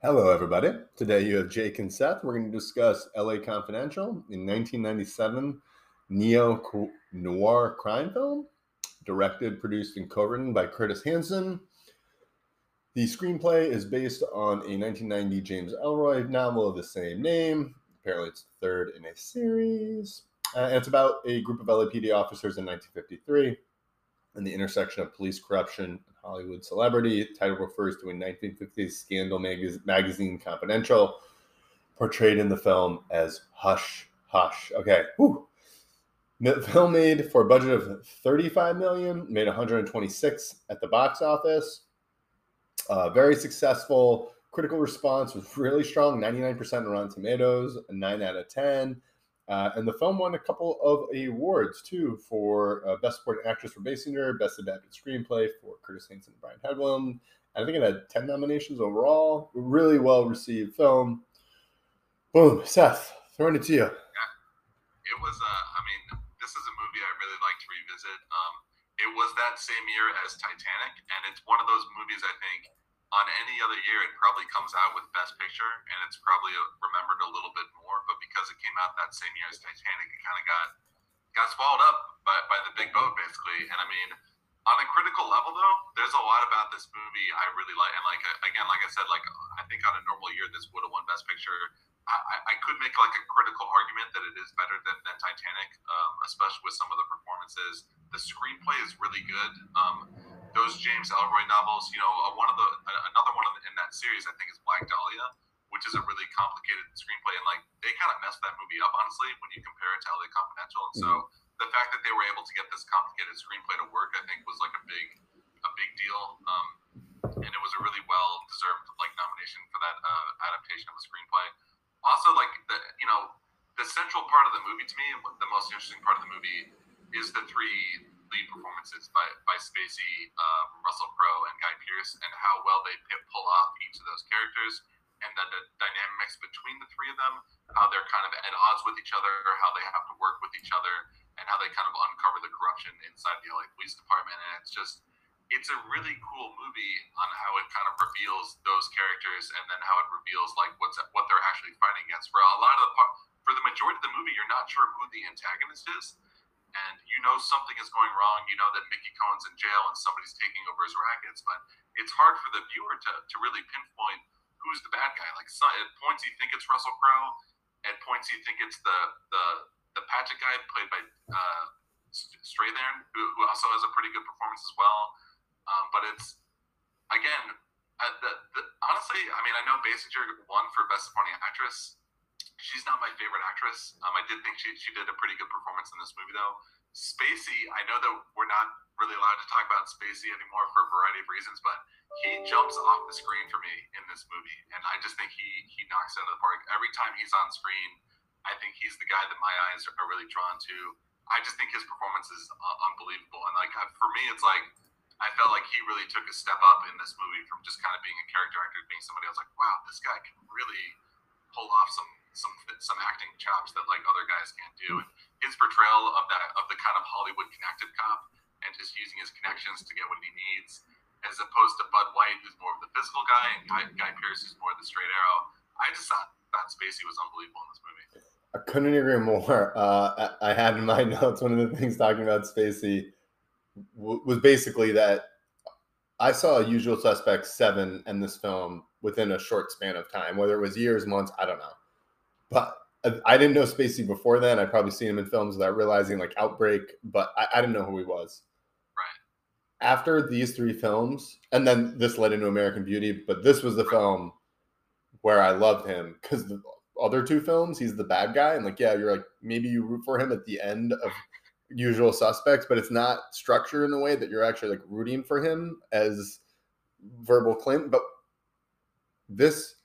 Hello, everybody. Today you have Jake and Seth. We're going to discuss LA Confidential in 1997 neo noir crime film, directed, produced, and co written by Curtis Hanson. The screenplay is based on a 1990 James Ellroy novel of the same name. Apparently, it's the third in a series. Uh, and it's about a group of LAPD officers in 1953 and the intersection of police corruption and Hollywood celebrity. The title refers to a 1950s scandal mag- magazine, Confidential, portrayed in the film as Hush Hush. Okay, Whew. The film made for a budget of 35 million, made 126 at the box office. Uh, very successful. Critical response was really strong 99% on Rotten Tomatoes, 9 out of 10. Uh, and the film won a couple of awards too for uh, Best Supporting Actress for Basinger, Best Adapted Screenplay for Curtis Hanson and Brian Hedlund. I think it had 10 nominations overall. Really well received film. Boom, Seth, throwing it to you. Yeah. It was, uh, I mean, this is a movie I really like to revisit. Um, it was that same year as Titanic, and it's one of those movies I think on any other year, it probably comes out with Best Picture, and it's probably remembered a little bit more. But because it came out that same year as Titanic, it kind of got got swallowed up by, by the big boat, basically. And I mean, on a critical level, though, there's a lot about this movie I really like. And like again, like I said, like I think on a normal year, this would have won Best Picture. I, I, could make like a critical argument that it is better than, than Titanic, um, especially with some of the performances. The screenplay is really good. Um, those James Ellroy novels, you know, uh, one of the that series I think is Black Dahlia, which is a really complicated screenplay, and like they kind of messed that movie up honestly when you compare it to LA Confidential, and so the fact that they were able to get this complicated screenplay to work, I think, was like a big a big deal, um, and it was a really well deserved like nomination for that uh, adaptation of a screenplay. Also, like the you know the central part of the movie to me, the most interesting part of the movie is the three lead performances by, by Spacey, uh, Russell Crowe, and Guy Pearce, and how well they pull off each of those characters, and the, the dynamics between the three of them, how they're kind of at odds with each other, how they have to work with each other, and how they kind of uncover the corruption inside the LA Police Department. And it's just, it's a really cool movie on how it kind of reveals those characters, and then how it reveals like what's what they're actually fighting against. For a lot of the for the majority of the movie, you're not sure who the antagonist is and you know something is going wrong. You know that Mickey Cohen's in jail and somebody's taking over his rackets, but it's hard for the viewer to, to really pinpoint who's the bad guy. Like at points you think it's Russell Crowe, at points you think it's the the the Patrick guy played by uh, Strathairn, who, who also has a pretty good performance as well. Um, but it's again, uh, the, the, honestly, I mean, I know Basinger won for Best Supporting Actress She's not my favorite actress. Um, I did think she, she did a pretty good performance in this movie, though. Spacey, I know that we're not really allowed to talk about Spacey anymore for a variety of reasons, but he jumps off the screen for me in this movie, and I just think he he knocks it out of the park every time he's on screen. I think he's the guy that my eyes are really drawn to. I just think his performance is uh, unbelievable, and like for me, it's like I felt like he really took a step up in this movie from just kind of being a character actor to being somebody else. Like, wow, this guy can really pull off some some some acting chops that like other guys can't do. And his portrayal of that of the kind of Hollywood connected cop and just using his connections to get what he needs, as opposed to Bud White, who's more of the physical guy, and Guy, Guy Pearce, who's more of the straight arrow. I just thought that Spacey was unbelievable in this movie. I couldn't agree more. Uh, I, I had in my notes one of the things talking about Spacey w- was basically that I saw Usual Suspects seven and this film within a short span of time, whether it was years, months, I don't know. But I didn't know Spacey before then. I'd probably seen him in films without realizing like Outbreak, but I, I didn't know who he was. Right. After these three films, and then this led into American Beauty, but this was the right. film where I loved him because the other two films, he's the bad guy, and like, yeah, you're like maybe you root for him at the end of Usual Suspects, but it's not structured in the way that you're actually like rooting for him as Verbal Kint. But this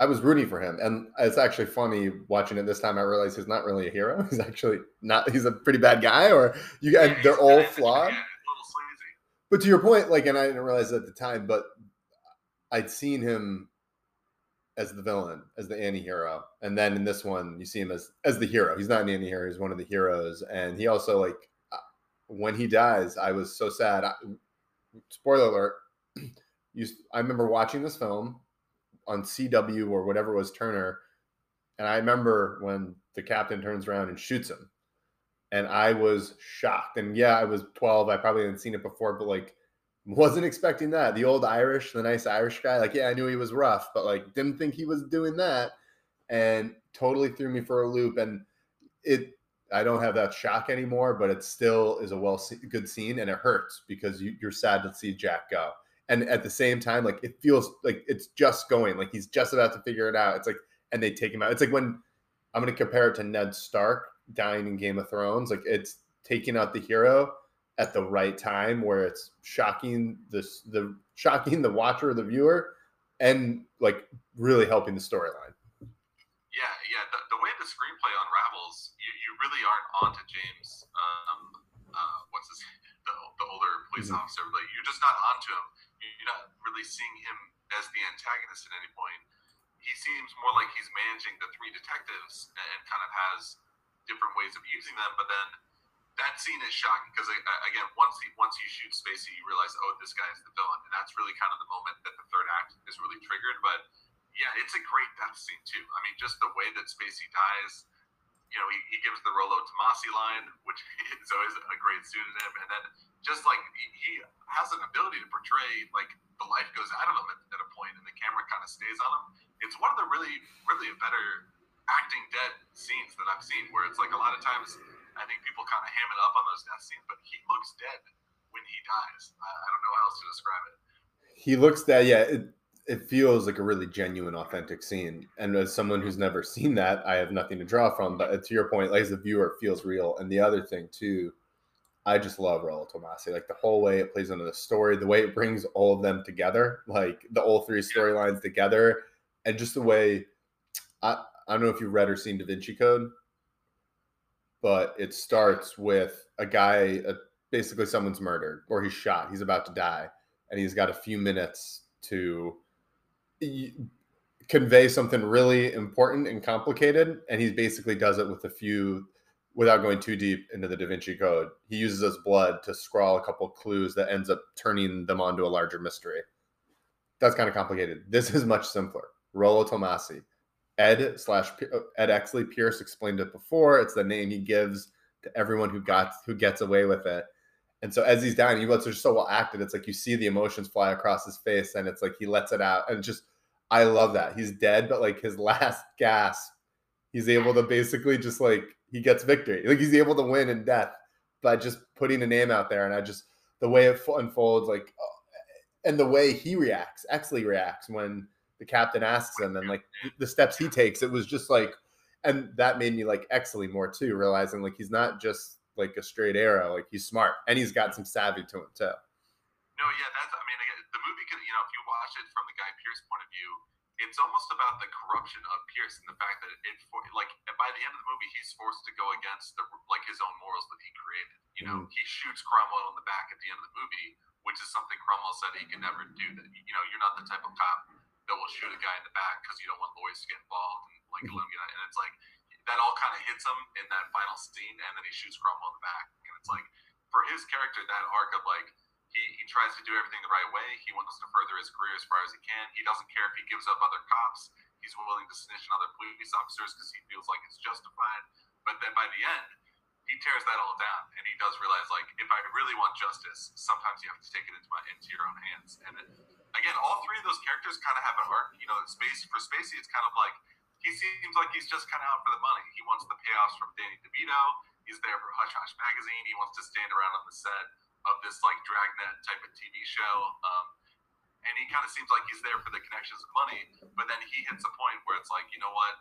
I was rooting for him, and it's actually funny watching it this time. I realized he's not really a hero. He's actually not. He's a pretty bad guy, or you guys. Yeah, they're all flawed. But to your point, like, and I didn't realize at the time, but I'd seen him as the villain, as the anti-hero, and then in this one, you see him as as the hero. He's not an anti-hero; he's one of the heroes, and he also like uh, when he dies, I was so sad. I, spoiler alert. You, I remember watching this film on CW or whatever was Turner, and I remember when the captain turns around and shoots him, and I was shocked. And yeah, I was 12. I probably hadn't seen it before, but like wasn't expecting that. The old Irish, the nice Irish guy, like yeah, I knew he was rough, but like didn't think he was doing that, and totally threw me for a loop. And it I don't have that shock anymore, but it still is a well good scene, and it hurts because you, you're sad to see Jack go. And at the same time, like it feels like it's just going, like he's just about to figure it out. It's like, and they take him out. It's like when I'm going to compare it to Ned Stark dying in Game of Thrones. Like it's taking out the hero at the right time, where it's shocking the the shocking the watcher, the viewer, and like really helping the storyline. Yeah, yeah. The, the way the screenplay unravels, you, you really aren't onto James. Um, uh, what's his the, the older police mm-hmm. officer? Like you're just not onto him. Not really seeing him as the antagonist at any point. He seems more like he's managing the three detectives and kind of has different ways of using them. But then that scene is shocking because again, once he once he shoots Spacey, you realize, oh, this guy is the villain, and that's really kind of the moment that the third act is really triggered. But yeah, it's a great death scene too. I mean, just the way that Spacey dies. You know, he, he gives the Rollo Tomasi line, which is always a great pseudonym, and then just like he, he has an ability to portray like the life goes out of him at, at a point, and the camera kind of stays on him. It's one of the really, really better acting dead scenes that I've seen, where it's like a lot of times I think people kind of ham it up on those death scenes, but he looks dead when he dies. I, I don't know how else to describe it. He looks dead. Yeah. It- it feels like a really genuine, authentic scene. And as someone who's never seen that, I have nothing to draw from. But to your point, like as a viewer, it feels real. And the other thing too, I just love Rollo Tomasi. Like the whole way it plays into the story, the way it brings all of them together, like the all three storylines together, and just the way I I don't know if you've read or seen Da Vinci Code, but it starts with a guy, basically someone's murdered or he's shot, he's about to die, and he's got a few minutes to convey something really important and complicated and he basically does it with a few without going too deep into the da vinci code. He uses his blood to scrawl a couple clues that ends up turning them onto a larger mystery. That's kind of complicated. This is much simpler. Rollo Tomasi ed slash uh, ed exley pearce explained it before. It's the name he gives to everyone who got who gets away with it and so as he's dying, he lets are so well acted. It's like you see the emotions fly across his face, and it's like he lets it out. And just I love that. He's dead, but like his last gasp, he's able to basically just like he gets victory. Like he's able to win in death by just putting a name out there. And I just the way it unfolds, like uh, and the way he reacts, Exley reacts when the captain asks him, and like the steps he takes, it was just like, and that made me like Exley more too, realizing like he's not just like a straight arrow. Like he's smart and he's got some savvy to him too. No, yeah, that's. I mean, the movie can, you know, if you watch it from the Guy Pearce point of view, it's almost about the corruption of Pearce and the fact that it, like, by the end of the movie, he's forced to go against the like his own morals that he created. You know, mm. he shoots Cromwell in the back at the end of the movie, which is something Cromwell said he could never do. That you know, you're not the type of cop that will shoot a guy in the back because you don't want lawyers to get involved and like mm-hmm. And it's like that all kind of hits him in that final scene, and then he shoots Cromwell in the back. And it's like, for his character, that arc of like, he, he tries to do everything the right way. He wants to further his career as far as he can. He doesn't care if he gives up other cops. He's willing to snitch on other police officers because he feels like it's justified. But then by the end, he tears that all down, and he does realize, like, if I really want justice, sometimes you have to take it into my into your own hands. And it, again, all three of those characters kind of have an arc. You know, space for Spacey, it's kind of like he seems like he's just kind of out for the money. He wants the payoffs from Danny DeVito. He's there for Hush Hush magazine. He wants to stand around on the set of this like dragnet type of TV show. Um, and he kind of seems like he's there for the connections of money. But then he hits a point where it's like, you know what?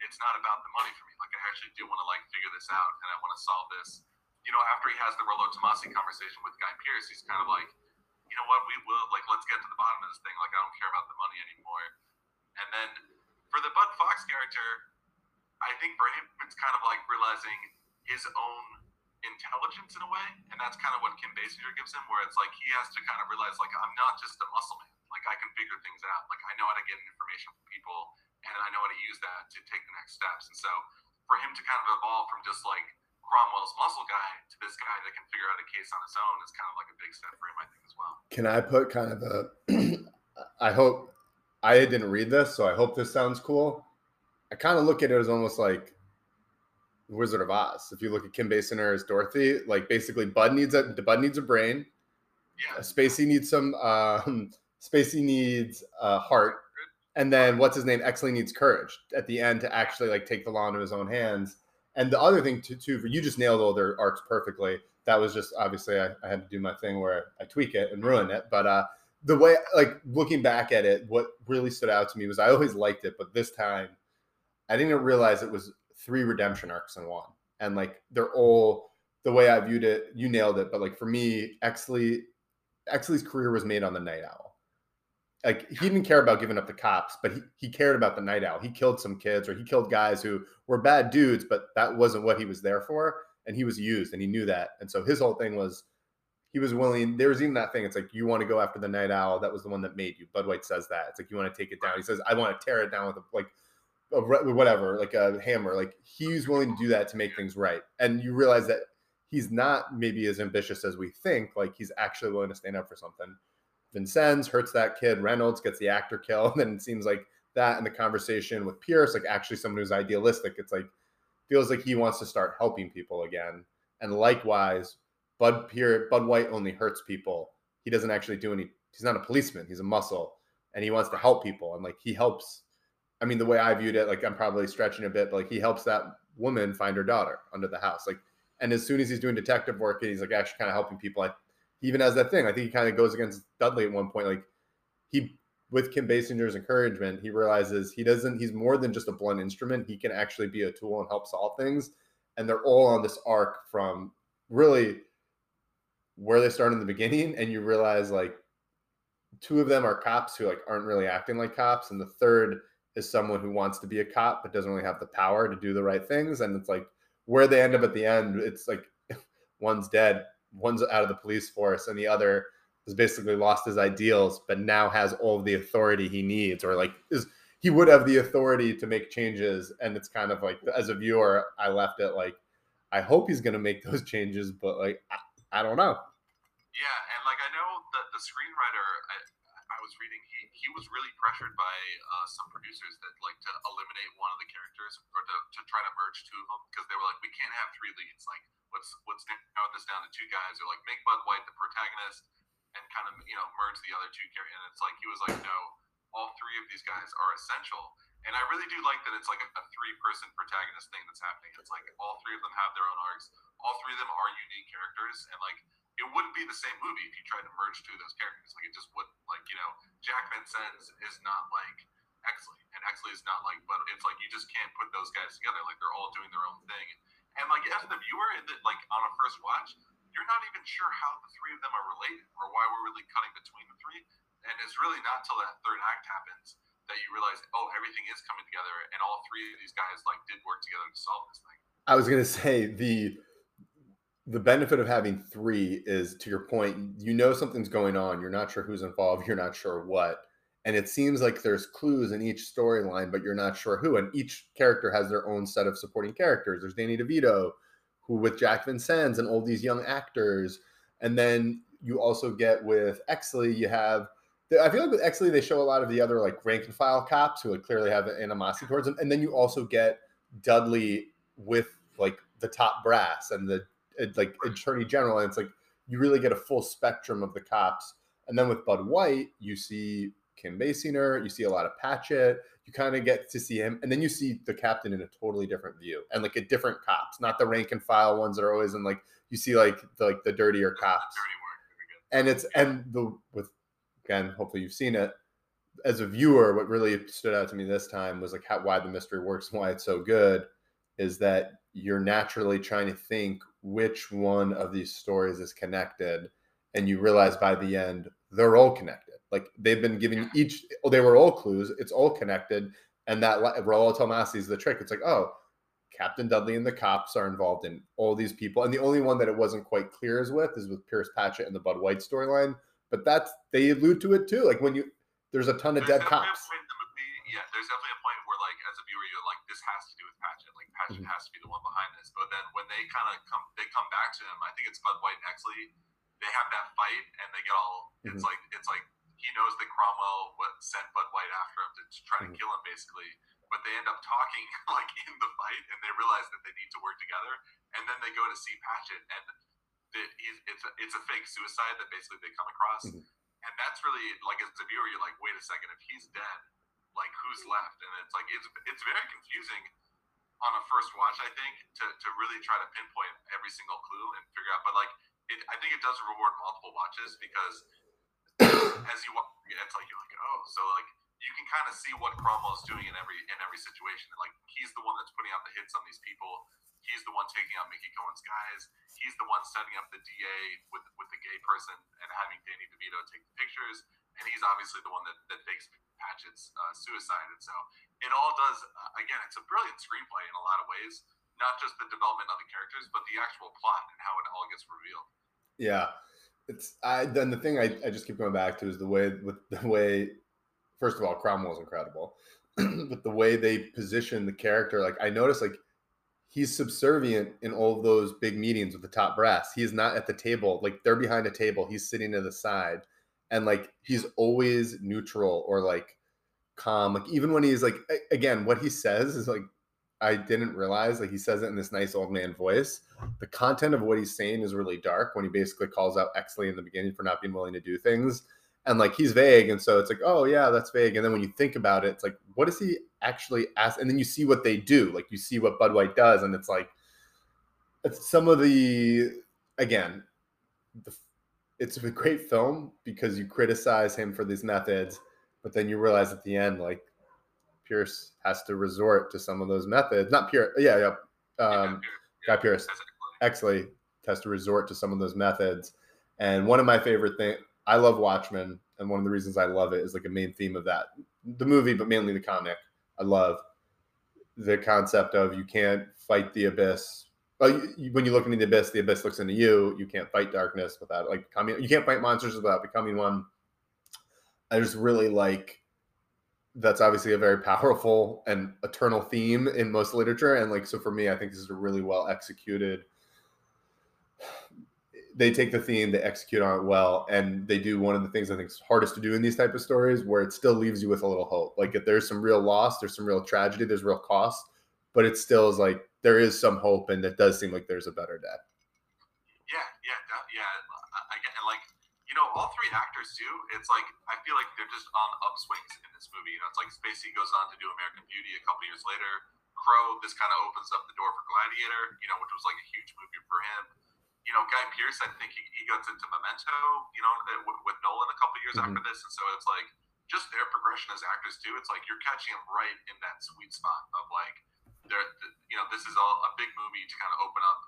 It's not about the money for me. Like I actually do want to like figure this out and I want to solve this. You know, after he has the Rollo Tomasi conversation with Guy Pearce, he's kind of like, you know what? We will like let's get to the bottom of this thing. Like I don't care about the money anymore. And then for the Bud Fox character, I think for him it's kind of like realizing his own intelligence in a way, and that's kind of what Kim Basinger gives him, where it's like he has to kind of realize like I'm not just a muscle man, like I can figure things out, like I know how to get information from people, and I know how to use that to take the next steps. And so for him to kind of evolve from just like Cromwell's muscle guy to this guy that can figure out a case on his own is kind of like a big step for him, I think, as well. Can I put kind of a, I hope I didn't read this, so I hope this sounds cool. I kind of look at it as almost like Wizard of Oz. If you look at Kim Basinger as Dorothy, like basically Bud needs a Bud needs a brain. Yeah. Spacey needs some. Um, Spacey needs a heart, and then what's his name? Exley needs courage at the end to actually like take the law into his own hands. And the other thing too, too, for you just nailed all their arcs perfectly. That was just obviously I, I had to do my thing where I tweak it and ruin it. But uh, the way, like looking back at it, what really stood out to me was I always liked it, but this time I didn't realize it was three redemption arcs in one, and like they're all the way I viewed it. You nailed it, but like for me, Exley, Exley's career was made on the Night Owl like he didn't care about giving up the cops, but he, he cared about the night owl. He killed some kids or he killed guys who were bad dudes, but that wasn't what he was there for. And he was used and he knew that. And so his whole thing was he was willing. There was even that thing. It's like, you want to go after the night owl. That was the one that made you. Bud White says that. It's like, you want to take it down. He says, I want to tear it down with a, like, a, whatever, like a hammer. Like he's willing to do that to make things right. And you realize that he's not maybe as ambitious as we think. Like he's actually willing to stand up for something. Vincennes hurts that kid. Reynolds gets the actor kill. And then it seems like that in the conversation with Pearce, like actually someone who's idealistic. It's like feels like he wants to start helping people again. And likewise, Bud Bud White only hurts people. He doesn't actually do any. He's not a policeman. He's a muscle, and he wants to help people. And like he helps. I mean, the way I viewed it, like I'm probably stretching a bit, but like he helps that woman find her daughter under the house. Like, and as soon as he's doing detective work, and he's like actually kind of helping people. I he even has that thing. I think he kind of goes against Dudley at one point. Like he, with Kim Basinger's encouragement, he realizes he doesn't. He's more than just a blunt instrument. He can actually be a tool and help solve things. And they're all on this arc from really where they start in the beginning, and you realize like two of them are cops who like aren't really acting like cops, and the third is someone who wants to be a cop but doesn't really have the power to do the right things. And it's like where they end up at the end. It's like one's dead one's out of the police force and the other has basically lost his ideals but now has all the authority he needs or like is he would have the authority to make changes and it's kind of like as a viewer i left it like i hope he's going to make those changes but like I, I, don't know yeah and like i know that the screenwriter I, I was reading he he was really pressured by uh, some producers that like to eliminate one of the characters or to, to try to merge two of them because they were like we can't have three leads like let's let's narrow this down to two guys or like make Bud White the protagonist and kind of you know merge the other two characters. And it's like he was like, no, all three of these guys are essential. And I really do like that it's like a, a three person protagonist thing that's happening. It's like all three of them have their own arcs. All three of them are unique characters, and like it wouldn't be the same movie if you tried to merge two of those characters. Like it just wouldn't. Like you know, Jack Vincennes is not like Exley, and Exley is not like. But it's like you just can't put those guys together. Like they're all doing their own thing. And like as the viewer, like on a first watch, you're not even sure how the three of them are related or why we're really cutting between the three. And it's really not till that third act happens that you realize, oh, everything is coming together, and all three of these guys like did work together to solve this thing. I was gonna say the the benefit of having three is to your point, you know something's going on, you're not sure who's involved, you're not sure what and it seems like there's clues in each storyline, but you're not sure who. And each character has their own set of supporting characters. There's Danny DeVito, who with Jack Vincennes and all these young actors, and then you also get with Exley, you have. I feel like with Exley, they show a lot of the other like rank and file cops who like clearly have an animosity towards them, and then you also get Dudley with like the top brass and the like attorney general, and it's like you really get a full spectrum of the cops. And then with Bud White, you see Kim Basinger, you see a lot of Patchett, you kind of get to see him, and then you see the captain in a totally different view and like a different cops, not the rank and file ones that are always in like you see like the like the dirtier cops. And it's and the with again, hopefully you've seen it. As a viewer, what really stood out to me this time was like how why the mystery works and why it's so good is that you're naturally trying to think which one of these stories is connected and you realize by the end they're all connected like they've been giving each, they were all clues. It's all connected. And that Rollo Tomasi is the trick. It's like, oh, Captain Dudley and the cops are involved in all these people. And the only one that it wasn't quite clear as with is with Pierce Patchett and the Bud White storyline. But that's, they allude to it too. Like when you, there's a ton of there's dead cops. Yeah, there's definitely a point where, like, as a viewer, you're like, this has to do with Patchett. Patchett mm-hmm. has to be the one behind this. But then when they kind of come, they come back to him. I think it's Bud White and Exley. They have that fight, and they get all. It's mm-hmm. like it's like he knows that Cromwell what sent Bud White after him to, to try to mm-hmm. kill him, basically. But they end up talking like in the fight, and they realize that they need to work together. And then they go to see Patchett, and the, it's a, it's a fake suicide that basically they come across. Mm-hmm. And that's really like as a viewer, you're like, wait a second, if he's dead, like who's left? And it's like it's it's very confusing on a first watch, I think, to, to really try to pinpoint every single clue and figure out. But like, it, I think it does reward multiple watches because as you watch, it's like you're like, oh, so like you can kind of see what Cromwell's doing in every in every situation. Like he's the one that's putting out the hits on these people. He's the one taking out Mickey Cohen's guys. He's the one setting up the DA with with the gay person and having Danny DeVito take the pictures. And he's obviously the one that, that fakes Patchett's uh, suicide. And so it all does. Uh, again, it's a brilliant screenplay in a lot of ways. Not just the development of the characters, but the actual plot and how it all gets revealed. Yeah it's I then the thing I, I just keep going back to is the way with the way first of all Cromwell's incredible, but the way they position the character like I noticed like he's subservient in all of those big meetings with the top brass. He's not at the table like they're behind a table. He's sitting to the side, and like he's always neutral or like calm. Like even when he's like again, what he says is like I didn't realize like he says it in this nice old man voice. The content of what he's saying is really dark when he basically calls out Exley in the beginning for not being willing to do things. And like he's vague. And so it's like, oh yeah, that's vague. And then when you think about it, it's like, what does he actually ask? And then you see what they do. Like you see what Bud White does, and it's like it's some of the again, the, it's a great film because you criticize him for these methods, but then you realize at the end, like Pierce has to resort to some of those methods. Not Pierce, yeah, yeah. Um, yeah, Guy Pearce, Exley has to resort to some of those methods. And one of my favorite things, I love Watchmen, and one of the reasons I love it is like a main theme of that, the movie, but mainly the comic. I love the concept of you can't fight the abyss. When you look into the abyss, the abyss looks into you. You can't fight darkness without like. You can't fight monsters without becoming one. I just really like that's obviously a very powerful and eternal theme in most literature and like so for me i think this is a really well executed they take the theme they execute on it well and they do one of the things i think is hardest to do in these type of stories where it still leaves you with a little hope like if there's some real loss there's some real tragedy there's real cost but it still is like there is some hope and it does seem like there's a better day yeah yeah yeah i get like you know, all three actors too. It's like I feel like they're just on upswings in this movie. You know, it's like Spacey goes on to do American Beauty a couple years later. Crowe, this kind of opens up the door for Gladiator, you know, which was like a huge movie for him. You know, Guy Pearce, I think he, he gets into Memento, you know, with, with Nolan a couple years mm-hmm. after this, and so it's like just their progression as actors too. It's like you're catching them right in that sweet spot of like, they're, you know, this is all a big movie to kind of open up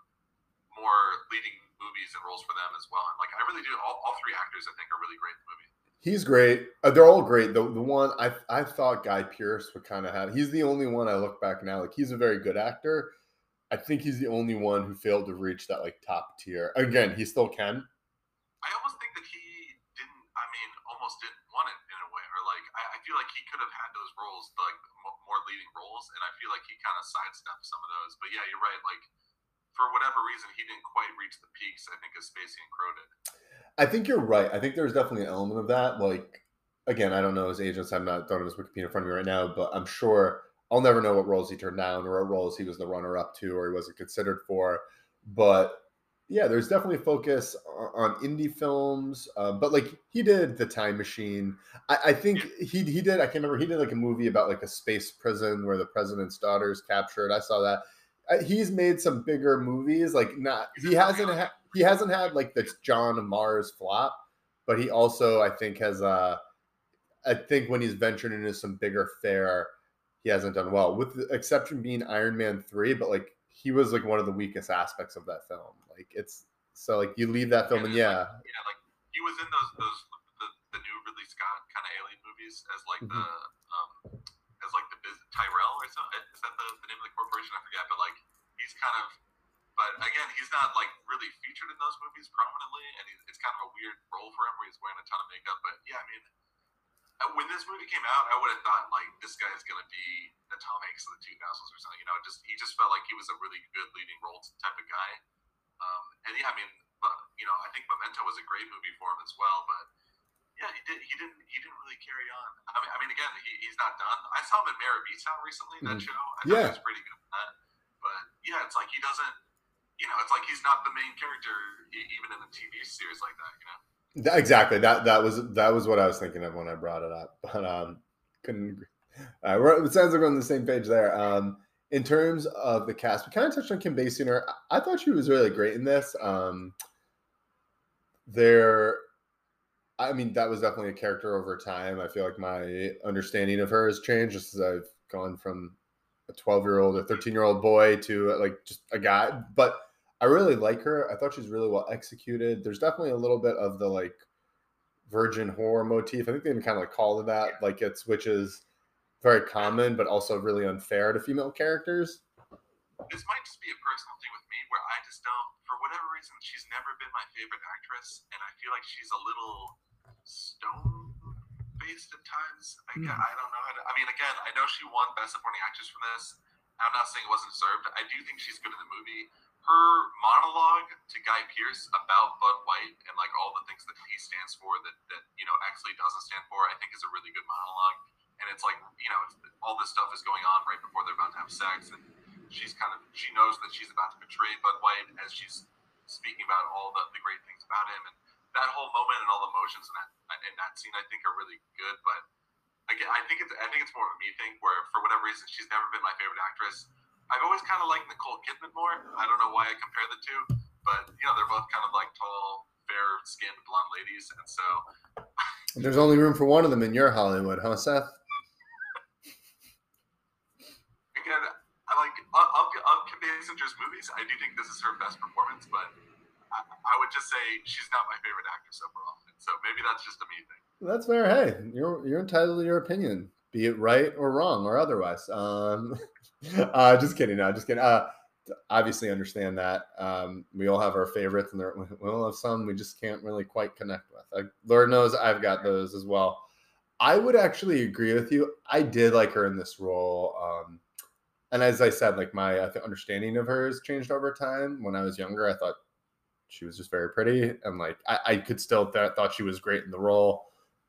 more leading movies and roles for them as well. And like I really do, all, all three actors I think are really great in the movie. He's great. Uh, they're all great. The the one I I thought Guy Pearce would kind of have. He's the only one I look back now. Like he's a very good actor. I think he's the only one who failed to reach that like top tier. Again, he still can. I almost think that he didn't. I mean, almost didn't want it in a way, or like I, I feel like he could have had those roles, like more leading roles, and I feel like he kind of sidestepped some of those. But yeah, you're right. Like for whatever reason, he didn't quite reach the peaks. I think as Spacey and Crowe did. I think you're right. I think there's definitely an element of that. Like, again, I don't know his agents. I'm not throwing his Wikipedia in front of me right now, but I'm sure I'll never know what roles he turned down or what roles he was the runner up to or he wasn't considered for. But yeah, there's definitely a focus on indie films. Uh, but like he did The Time Machine. I, I, think he he did. I can't remember. He did like a movie about like a space prison where the president's daughter is captured. I saw that he's made some bigger movies. Like not he hasn't ha- he hasn't had like the John Mars flop, but he also I think has uh I think when he's ventured into some bigger fare, he hasn't done well. With the exception being Iron Man three, but like he was like one of the weakest aspects of that film. Like it's so like you leave that film and, and yeah, like, yeah, like he was in those those the, the new Ridley Scott kind of alien movies as like mm-hmm. the um as like the Tyrell or something. Is that the, the name of the corporation? I forget. But like he's kind of, but again, he's not like really featured in those movies prominently, and he, it's kind of a weird role for him where he's wearing a ton of makeup. But yeah, I mean, when this movie came out, I would have thought like this guy is gonna be the Tom Hanks of the 2000s or something. You know, just he just felt like he was a really good leading role type of guy. Um, and yeah, I mean, you know, I think Memento was a great movie for him as well, but yeah, he did. He didn't. He didn't really carry on. I mean, I mean, again, he, he's not done. I saw him in Mare of Easttown recently. That Mhm. show. I thought Yeah. it was pretty good. But yeah, it's like he doesn't. You know, it's like he's not the main character even in a TV series like that. You know. Exactly. That that was that was what I was thinking of when I brought it up. But um, couldn't. Uh, it sounds like we're on the same page there. Um, in terms of the cast, we kind of touched on Kim Basinger. I thought she was really great in this. Um, there, I mean, that was definitely a character over time. I feel like my understanding of her has changed just as I've gone from a 12 year old or 13 year old boy to like just a guy. But I really like her. I thought she's really well executed. There's definitely a little bit of the like virgin horror motif. I think they even kind of like call it that. Like it's which is very common, but also really unfair to female characters. This might just be a personal thing with me where I just don't, for whatever reason, she's never been my favorite actress, and I feel like she's a little stone faced at times. I, Hmm. I don't know how to. I mean, again, I know she won Best Supporting Actress for this. I'm not saying it wasn't deserved. I do think she's good in the movie. Her monologue to Guy Pearce about Bud White and like all the things that he stands for that that you know actually doesn't stand for, I think is a really good monologue. And it's like you know all this stuff is going on right before they're about to have sex, and she's kind of she knows that she's about to betray Bud White as she's speaking about all the, the great things about him, and that whole moment and all the emotions in that in that scene I think are really good. But again, I think it's I think it's more of a me thing where for whatever reason she's never been my favorite actress. I've always kind of liked Nicole Kidman more. I don't know why I compare the two, but you know they're both kind of like tall, fair-skinned blonde ladies, and so There's only room for one of them in your Hollywood, huh, Seth? again, I like of, of Kim Basinger's movies. I do think this is her best performance, but I, I would just say she's not my favorite actress overall. And so maybe that's just a me thing. That's fair. Hey, you're you're entitled to your opinion, be it right or wrong or otherwise. Um, uh, just kidding. No, just kidding. Uh, obviously, understand that um, we all have our favorites, and there, we all have some we just can't really quite connect with. Uh, Lord knows I've got those as well. I would actually agree with you. I did like her in this role. Um, and as I said, like my I understanding of her has changed over time. When I was younger, I thought she was just very pretty, and like I, I could still th- thought she was great in the role.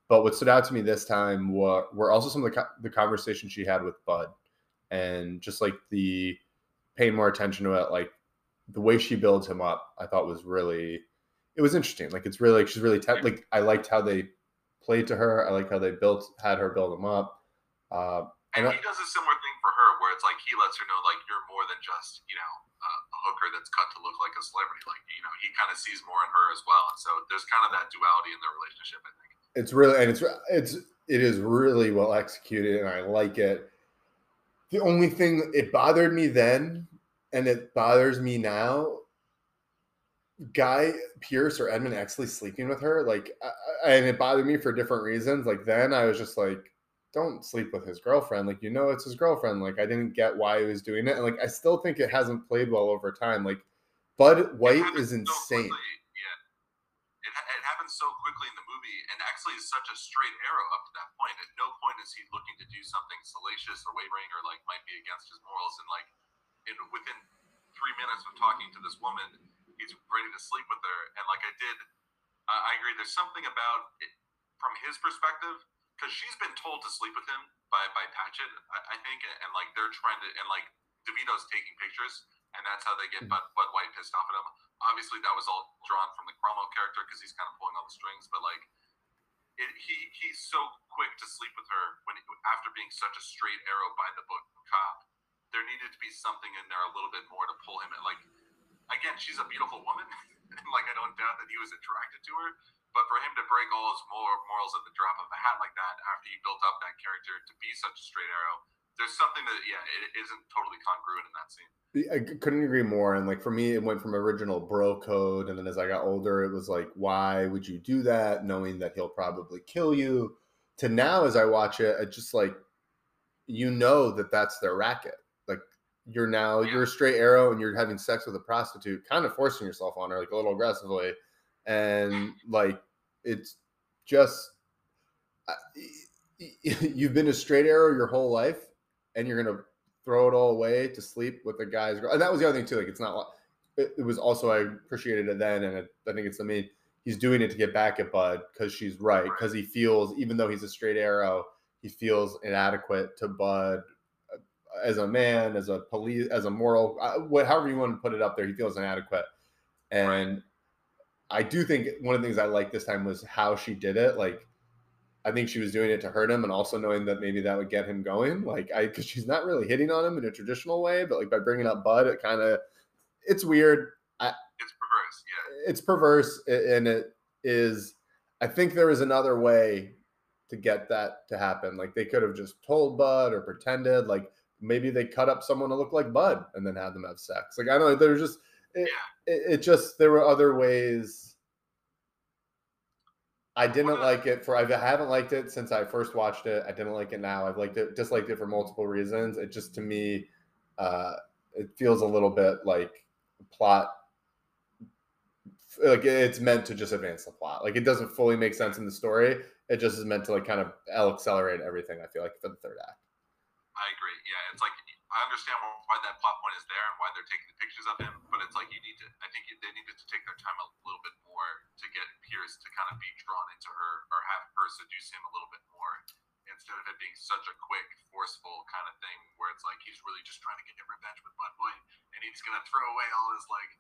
But what stood out to me this time were, were also some of the, co- the conversations she had with Bud, and just like the paying more attention to it, like the way she builds him up. I thought was really, it was interesting. Like it's really like she's really te- like I liked how they played to her. I like how they built had her build him up. Uh, And And I- he does a similar thing for her, where it's like he lets her know like you're more than just you know uh, a hooker that's cut to look like a celebrity. Like you know he kind of sees more in her as well, and so there's kind of that duality in their relationship. I think. it's really and it's it's it is really well executed and i like it the only thing it bothered me then and it bothers me now guy pearce or edmund exley sleeping with her like I- and it bothered me for different reasons like then i was just like don't sleep with his girlfriend like you know it's his girlfriend like i didn't get why he was doing it and like i still think it hasn't played well over time like bud white is insane quickly, yeah, it, ha- it happens so quickly in the movie, and actually is such a straight arrow up to that point. At no point is he looking to do something salacious or wavering or like might be against his morals. And like, in, within three minutes of talking to this woman, he's ready to sleep with her. And like I did, I I agree. There's something about it from his perspective because she's been told to sleep with him by by Patchett, I, I think, and, and like they're trying to, and like DeVito's taking pictures, and that's how they get hmm. Bud, Bud White pissed off at him. Obviously, that was all drawn from the Cromwell character because he's kind of pulling all the strings, but like. It, he he's so quick to sleep with her when after being such a straight arrow by the book cop. There needed to be something in there a little bit more to pull him in. Like again, she's a beautiful woman, like I don't doubt that he was attracted to her. But for him to break all his mor- morals at the drop of a hat like that, after he built up that character to be such a straight arrow, there's something that yeah, it isn't totally congruent in that scene. I couldn't agree more. And like for me, it went from original bro code, and then as I got older, it was like, why would you do that, knowing that he'll probably kill you? To now, as I watch it, it's just like, you know that that's their racket. Like you're now Yeah. you're a straight arrow, and you're having sex with a prostitute, kind of forcing yourself on her, like a little aggressively, and like it's just I- you've been a straight arrow your whole life, and you're gonna throw it all away to sleep with the guy's girl. And that was the other thing too. Like it's not. It, it was also I appreciated it then, and it, I think it's the main. he's doing it to get back at Bud because she's right because he feels even though he's a straight arrow, he feels inadequate to Bud uh, as a man, as a police, as a moral, uh, however you want to put it up there. He feels inadequate, and I do think one of the things I liked this time was how she did it. Like, I think she was doing it to hurt him, and also knowing that maybe that would get him going. Like, I because she's not really hitting on him in a traditional way, but like by bringing up Bud, it kind of it's weird. I, it's perverse, yeah. It's perverse, and it is. I think there is another way to get that to happen. Like they could have just told Bud or pretended. Like maybe they cut up someone to look like Bud and then had them have sex. Like I don't know. There's just it, yeah. it, it just there were other ways. I didn't like it for I haven't liked it since I first watched it. I didn't like it now. I've liked it disliked it for multiple reasons. It just to me uh it feels a little bit like plot like it's meant to just advance the plot. Like it doesn't fully make sense in the story. It just is meant to like kind of accelerate everything. I feel like for the third act. I agree. Yeah, it's like I understand why that plot point is there and why they're taking the pictures of him, but it's like you need to. I think they needed to take their time a little bit more to get Pearce to kind of be drawn into her or have her seduce him a little bit more instead of it being such a quick, forceful kind of thing where it's like he's really just trying to get revenge with Bud Boy and he's gonna throw away all his like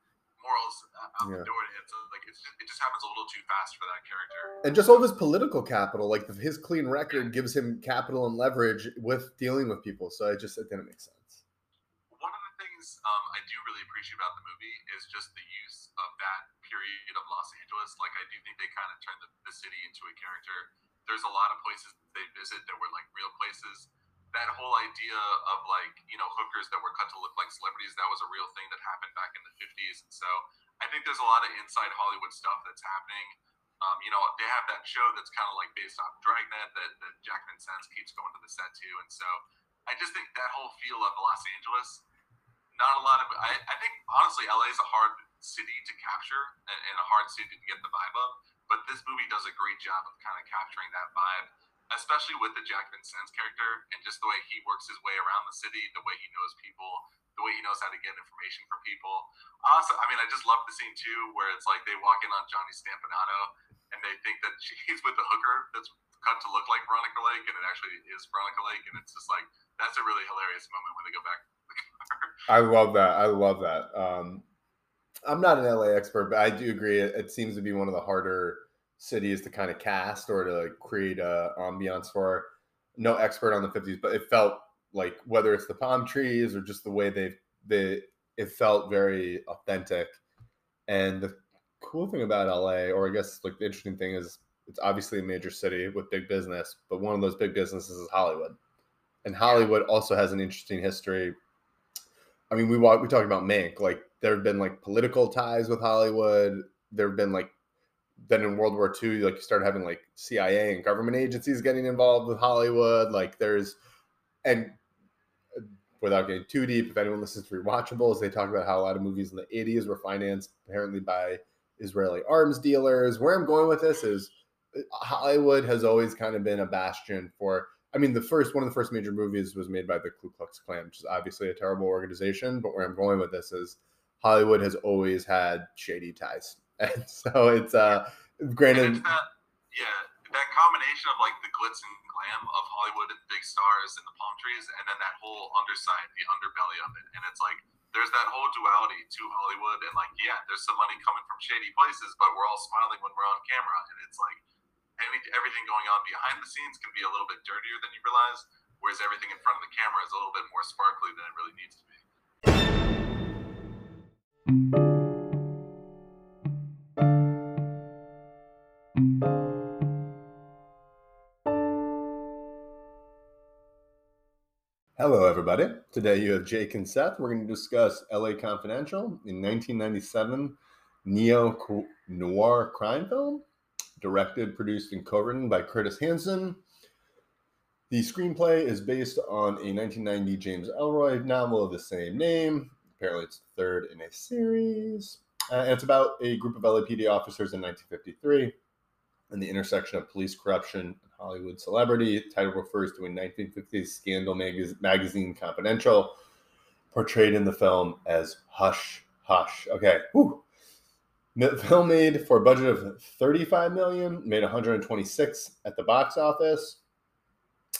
morals uh, out yeah. the door. It's uh, like it's just, it just happens a little too fast for that character. And just all of his political capital, like his clean record, gives him capital and leverage with dealing with people. So it just it didn't make sense. Things um, I do really appreciate about the movie is just the use of that period of Los Angeles. Like I do think they kind of turned the, the city into a character. There's a lot of places they visit that were like real places that whole idea of like you know hookers that were cut to look like celebrities that was a real thing that happened back in the 50s and so i think there's a lot of inside hollywood stuff that's happening um, you know they have that show that's kind of like based off dragnet that, that jack Vincennes keeps going to the set to and so i just think that whole feel of los angeles not a lot of i, I think honestly la is a hard city to capture and, and a hard city to get the vibe of but this movie does a great job of kind of capturing that vibe especially with the Jack Vincennes character and just the way he works his way around the city, the way he knows people, the way he knows how to get information from people. Also, I mean, I just love the scene too where it's like they walk in on Johnny Stompanato and they think that he's with the hooker that's cut to look like Veronica Lake and it actually is Veronica Lake and it's just like that's a really hilarious moment when they go back I love that. I love that. Um, I'm not an LA expert, but I do agree. It, it seems to be one of the harder cities to kind of cast or to like create a ambiance for. No expert on the 50s, but it felt like whether it's the palm trees or just the way they they it felt very authentic. And the cool thing about LA, or I guess like the interesting thing is it's obviously a major city with big business, but one of those big businesses is Hollywood. And Hollywood also has an interesting history. I mean, we walk, we talked about Mank. Like there have been like political ties with Hollywood. There have been like then in World War II, like you started having like CIA and government agencies getting involved with Hollywood. Like there's, and uh, without getting too deep, if anyone listens to rewatchables, they talk about how a lot of movies in the 80s were financed apparently by Israeli arms dealers. Where I'm going with this is uh, Hollywood has always kind of been a bastion for. I mean, the first one of the first major movies was made by the Ku Klux Klan, which is obviously a terrible organization. But where I'm going with this is Hollywood has always had shady ties and so it's uh granted. It's that, yeah, that combination of like the glitz and glam of Hollywood and big stars and the palm trees, and then that whole underside, the underbelly of it, and it's like there's that whole duality to Hollywood, and like yeah, there's some money coming from shady places, but we're all smiling when we're on camera, and it's like any, everything going on behind the scenes can be a little bit dirtier than you realize, whereas everything in front of the camera is a little bit more sparkly than it really needs to be. Hello, everybody. Today you have Jake and Seth. We're going to discuss LA Confidential in 1997 neo noir crime film, directed, produced, and co written by Curtis Hanson. The screenplay is based on a 1990 James Ellroy novel of the same name. Apparently, it's the third in a series. Uh, and it's about a group of LAPD officers in 1953 and the intersection of police corruption and Hollywood celebrity. The title refers to a 1950s scandal mag- magazine Confidential, portrayed in the film as Hush Hush. Okay, Whew. The film made for a budget of 35 million, made 126 at the box office.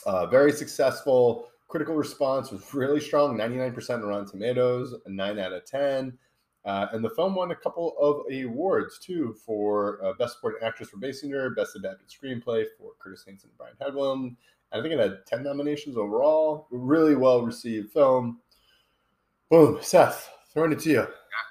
Uh, very successful. Critical response was really strong 99% on Rotten Tomatoes, 9 out of 10. Uh, and the film won a couple of awards too for uh, Best Supporting Actress for Basinger, Best Adapted Screenplay for Curtis Hanson and Brian Helgeland. And I think it had 10 nominations overall. Really well received film. Boom, Seth, throwing it to you. Yeah.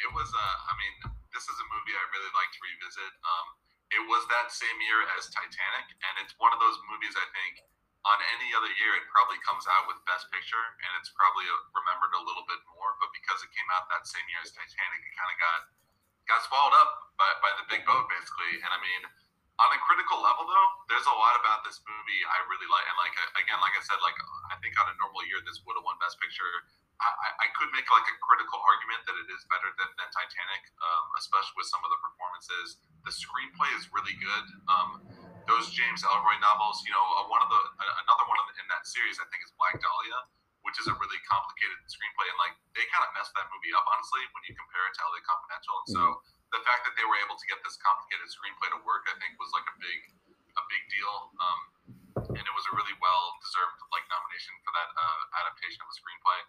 It was, uh, I mean, this is a movie I really like to revisit. Um, it was that same year as Titanic, and it's one of those movies I think on any other year, it probably comes out with Best Picture, and it's probably remembered a little bit more. But because it came out that same year as Titanic, it kind of got got swallowed up by, by the big boat, basically. And I mean, on a critical level, though, there's a lot about this movie I really like. And like again, like I said, like I think on a normal year, this would have won Best Picture. I, I could make like a critical argument that it is better than, than Titanic, um, especially with some of the performances. The screenplay is really good. Um, those James Ellroy novels, you know, uh, one of the uh, another one in that series I think is Black Dahlia, which is a really complicated screenplay, and like they kind of messed that movie up honestly when you compare it to LA Confidential. And so mm-hmm. the fact that they were able to get this complicated screenplay to work, I think, was like a big a big deal. Um, and it was a really well deserved like nomination for that uh, adaptation of a screenplay.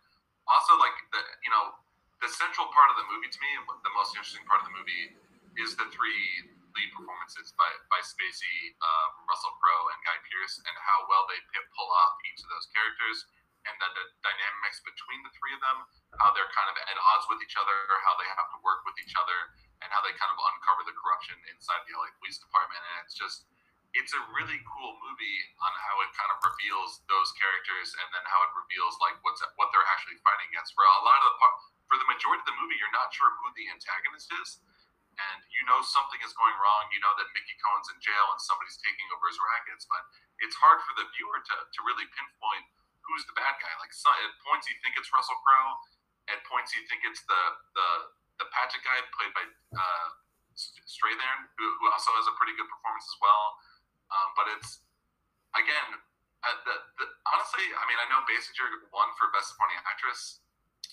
Also, like the you know the central part of the movie to me, the most interesting part of the movie is the three lead performances by, by Spacey, uh, Russell Crowe, and Guy Pearce, and how well they pull off each of those characters, and then the dynamics between the three of them, how they're kind of at odds with each other, how they have to work with each other, and how they kind of uncover the corruption inside the LA Police Department. And it's just, it's a really cool movie on how it kind of reveals those characters, and then how it reveals like what's what they're actually fighting against. For a lot of the for the majority of the movie, you're not sure who the antagonist is and you know something is going wrong. You know that Mickey Cohen's in jail and somebody's taking over his rackets, but it's hard for the viewer to, to really pinpoint who's the bad guy. Like at points you think it's Russell Crowe, at points you think it's the the the Patrick guy played by uh, Strathairn, who, who also has a pretty good performance as well. Um, but it's again, uh, the, the, honestly, I mean, I know Basinger won for Best Supporting Actress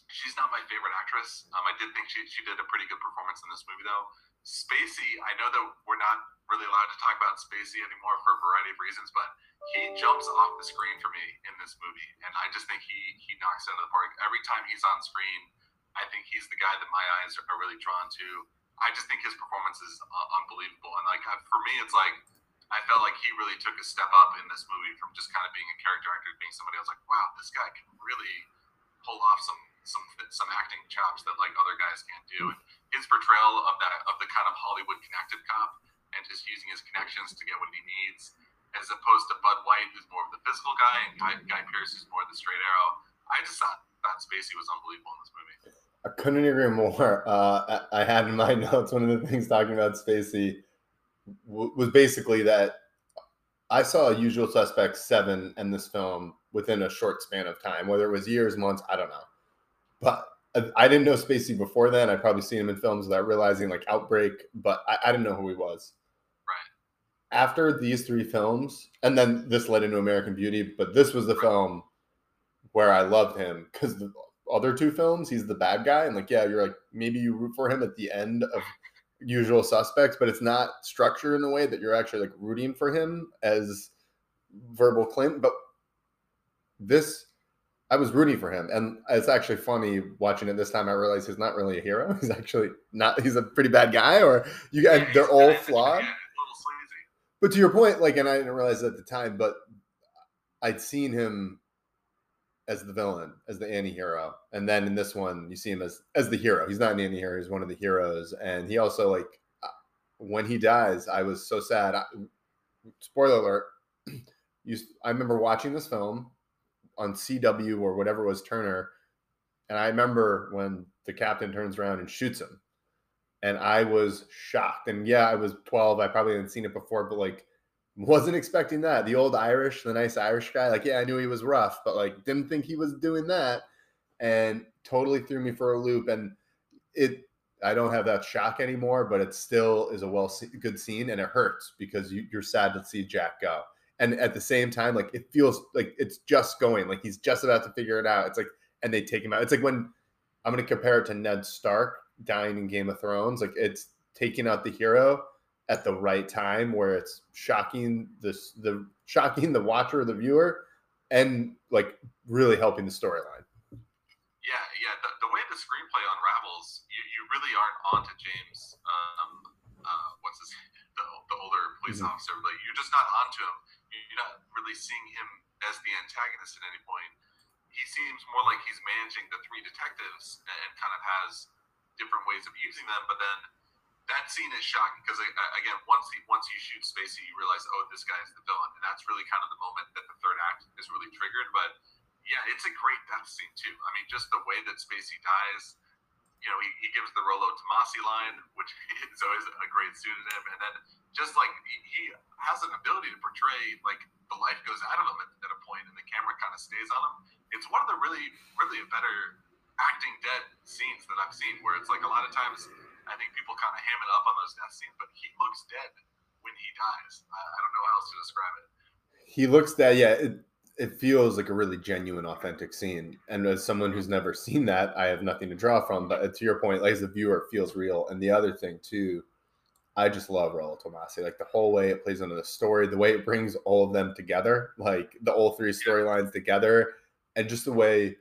She's not my favorite actress. Um, I did think she, she did a pretty good performance in this movie, though. Spacey, I know that we're not really allowed to talk about Spacey anymore for a variety of reasons, but he jumps off the screen for me in this movie, and I just think he he knocks it out of the park every time he's on screen. I think he's the guy that my eyes are really drawn to. I just think his performance is uh, unbelievable, and like for me, it's like I felt like he really took a step up in this movie from just kind of being a character actor to being somebody else. Like, wow, this guy can really pull off some some some acting chops that like other guys can't do. And his portrayal of that of the kind of Hollywood connected cop and just using his connections to get what he needs, as opposed to Bud White, who's more of the physical guy, and Guy, Guy Pearce, who's more of the straight arrow. I just thought that Spacey was unbelievable in this movie. I couldn't agree more. Uh, I, I had in my notes one of the things talking about Spacey w- was basically that I saw Usual Suspects seven and this film within a short span of time, whether it was years, months, I don't know. But I didn't know Spacey before then. I'd probably seen him in films without realizing like Outbreak, but I, I didn't know who he was. Right. After these three films, and then this led into American Beauty, but this was the right. film where I loved him because the other two films, he's the bad guy, and like, yeah, you're like maybe you root for him at the end of Usual Suspects, but it's not structured in a way that you're actually like rooting for him as Verbal Kint. But this I was rooting for him, and it's actually funny watching it this time. I realized he's not really a hero. He's actually not. He's a pretty bad guy, or you guys. Yeah, they're all flawed. but to your point, like, and I didn't realize at the time, but I'd seen him as the villain, as the anti-hero, and then in this one, you see him as as the hero. He's not an anti-hero; he's one of the heroes, and he also like uh, when he dies, I was so sad. I, spoiler alert. You, I remember watching this film on CW or whatever was Turner. And I remember when the captain turns around and shoots him. And I was shocked. And yeah, I was 12. I probably hadn't seen it before, but like wasn't expecting that. The old Irish, the nice Irish guy, like, yeah, I knew he was rough, but like didn't think he was doing that. And totally threw me for a loop. And it I don't have that shock anymore, but it still is a well good scene and it hurts because you, are sad to see Jack go and at the same time like it feels like it's just going like he's just about to figure it out it's like and they take him out it's like when i'm going to compare it to ned stark dying in Game of Thrones. Like it's taking out the hero at the right time where it's shocking the the shocking the watcher or the viewer and like really helping the storyline. Yeah, yeah. The, the way the screenplay unravels, you, you really aren't onto James. Um, uh, what's his the, the older police mm-hmm. officer? Like you're just not onto him. Not really seeing him as the antagonist at any point. He seems more like he's managing the three detectives and kind of has different ways of using them. But then that scene is shocking because again, once he once you shoot Spacey, you realize, oh, this guy is the villain, and that's really kind of the moment that the third act is really triggered. But yeah, it's a great death scene too. I mean, just the way that Spacey dies. You know, he, he gives the Rollo Tomasi line, which is always a great pseudonym, and then just like he, he has an ability to portray like the life goes out of him at, at a point, and the camera kind of stays on him. It's one of the really, really better acting dead scenes that I've seen, where it's like a lot of times I think people kind of ham it up on those death scenes, but he looks dead when he dies. I, I don't know how else to describe it. He looks dead. Yeah, it, it feels like a really genuine, authentic scene. And as someone who's never seen that, I have nothing to draw from. But to your point, like as a viewer, it feels real. And the other thing too, I just love Rollo Tomasi. Like the whole way it plays into the story, the way it brings all of them together, like the all three storylines together, and just the way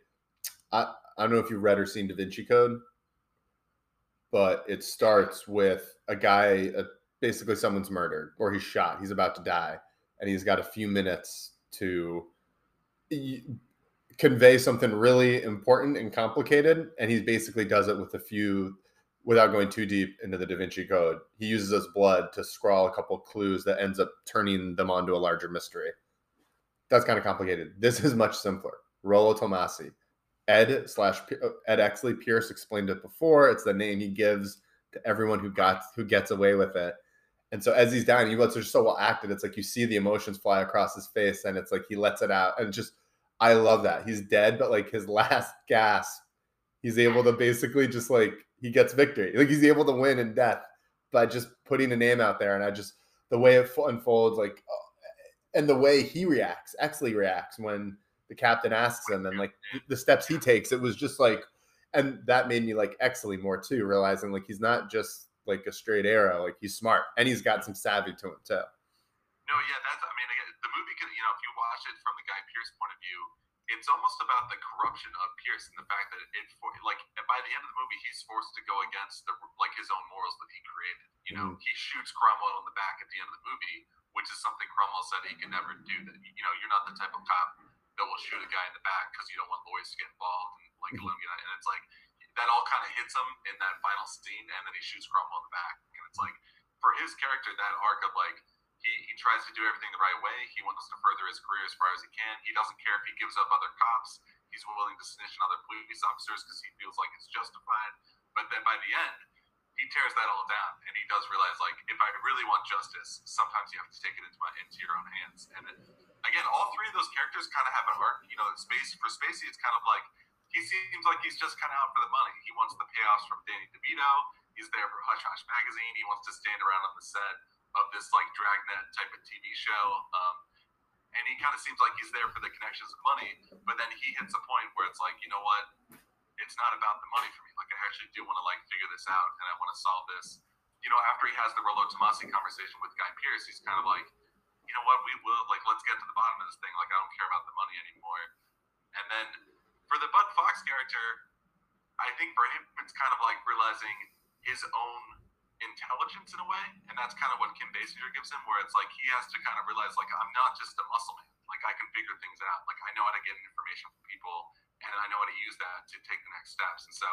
I I don't know if you've read or seen Da Vinci Code but it starts with a guy, uh, basically someone's murdered or he's shot, he's about to die, and he's got a few minutes to convey something really important and complicated, and he basically does it with a few without going too deep into the Da Vinci Code. He uses his blood to scrawl a couple clues that ends up turning them onto a larger mystery. That's kind of complicated. This is much simpler. Rollo Tomasi Ed slash uh, Ed Exley Pearce explained it before. It's the name he gives to everyone who got who gets away with it. And so as he's dying, he lets are so well acted. It's like you see the emotions fly across his face, and it's like he lets it out. And just I love that he's dead, but like his last gasp, he's able to basically just like he gets victory. Like he's able to win in death by just putting a name out there. And I just the way it unfolds, like, uh, and the way he reacts, Exley reacts when the captain asks him and like the steps he takes it was just like and that made me like Exley more too realizing like he's not just like a straight arrow like he's smart and he's got some savvy to him too no yeah that's i mean the movie could you know if you watch it from the guy pearce point of view it's almost about the corruption of Pearce and the fact that it, for, like by the end of the movie he's forced to go against the like his own morals that he created. You know, mm. he shoots Cromwell in the back at the end of the movie, which is something Cromwell said he could never do. That you know, you're not the type of cop that will shoot a guy in the back because you don't want lawyers to get involved and like mm-hmm. and it's like that all kind of hits him in that final scene, and then he shoots Cromwell in the back, and it's like for his character that arc of like he, he tries to do everything the right way. He wants to further his career as far as he can. He doesn't care if he gives up other cops. He's willing to snitch on other police officers because he feels like it's justified. But then by the end, he tears that all down, and he does realize like if I really want justice, sometimes you have to take it into my into your own hands. And it, again, all three of those characters kind of have an arc. You know, space for Spacey, it's kind of like he seems like he's just kind of out for the money. He wants the payoffs from Danny DeVito. He's there for Hush Hush magazine. He wants to stand around on the set of this like dragnet type of TV show. Um, and he kind of seems like he's there for the connections of money. But then he hits a point where it's like, you know what? It's not about the money for me. Like I actually do want to like figure this out and I want to solve this. You know, after he has the Rollo Tomasi conversation with Guy Pearce, he's kind of like, you know what, we will like let's get to the bottom of this thing. Like I don't care about the money anymore. And then for the Bud Fox character, I think for him it's kind of like realizing his own intelligence in a way, and that's kind of what Kim Basinger gives him, where it's like he has to kind of realize like I'm not just a muscle man. Like I can figure things out. Like I know how to get information from people, and I know how to use that to take the next steps. And so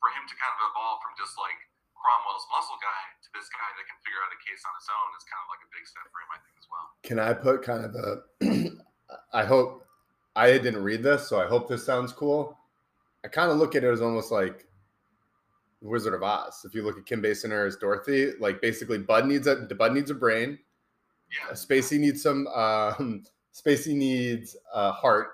for him to kind of evolve from just like Cromwell's muscle guy to this guy that can figure out a case on his own is kind of like a big step for him, I think, as well. Can I put kind of a? I hope I didn't read this, so I hope this sounds cool. I kind of look at it as almost like Wizard of Oz. If you look at Kim Basinger as Dorothy, like basically Bud needs a Bud needs a brain. Yeah. Spacey needs some. Um, Spacey needs a heart,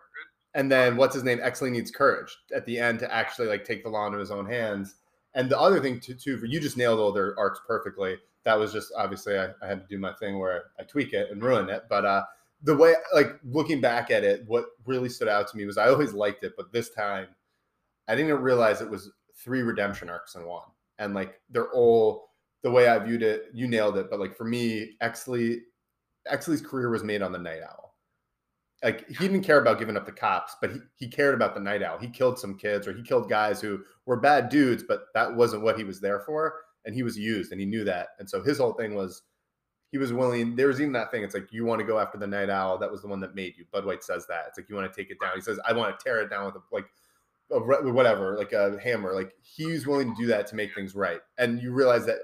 and then what's his name? Exley needs courage at the end to actually like take the law into his own hands and the other thing too, too, for you just nailed all their arcs perfectly. That was just obviously I, I had to do my thing where I tweak it and ruin it. But uh, the way, like looking back at it, what really stood out to me was I always liked it, but this time I didn't realize it was three redemption arcs in one. and like they're all the way I viewed it. You nailed it, but like for me, Exley, Exley's career was made on the Night Owl. Like he didn't care about giving up the cops, but he, he cared about the Night Owl. He killed some kids or he killed guys who were bad dudes, but that wasn't what he was there for. And he was used, and he knew that. And so his whole thing was he was willing. There was even that thing. It's like you want to go after the Night Owl. That was the one that made you. Bud White says that. It's like you want to take it down. He says I want to tear it down with a, like a, whatever, like a hammer. Like he's willing to do that to make things right. And you realize that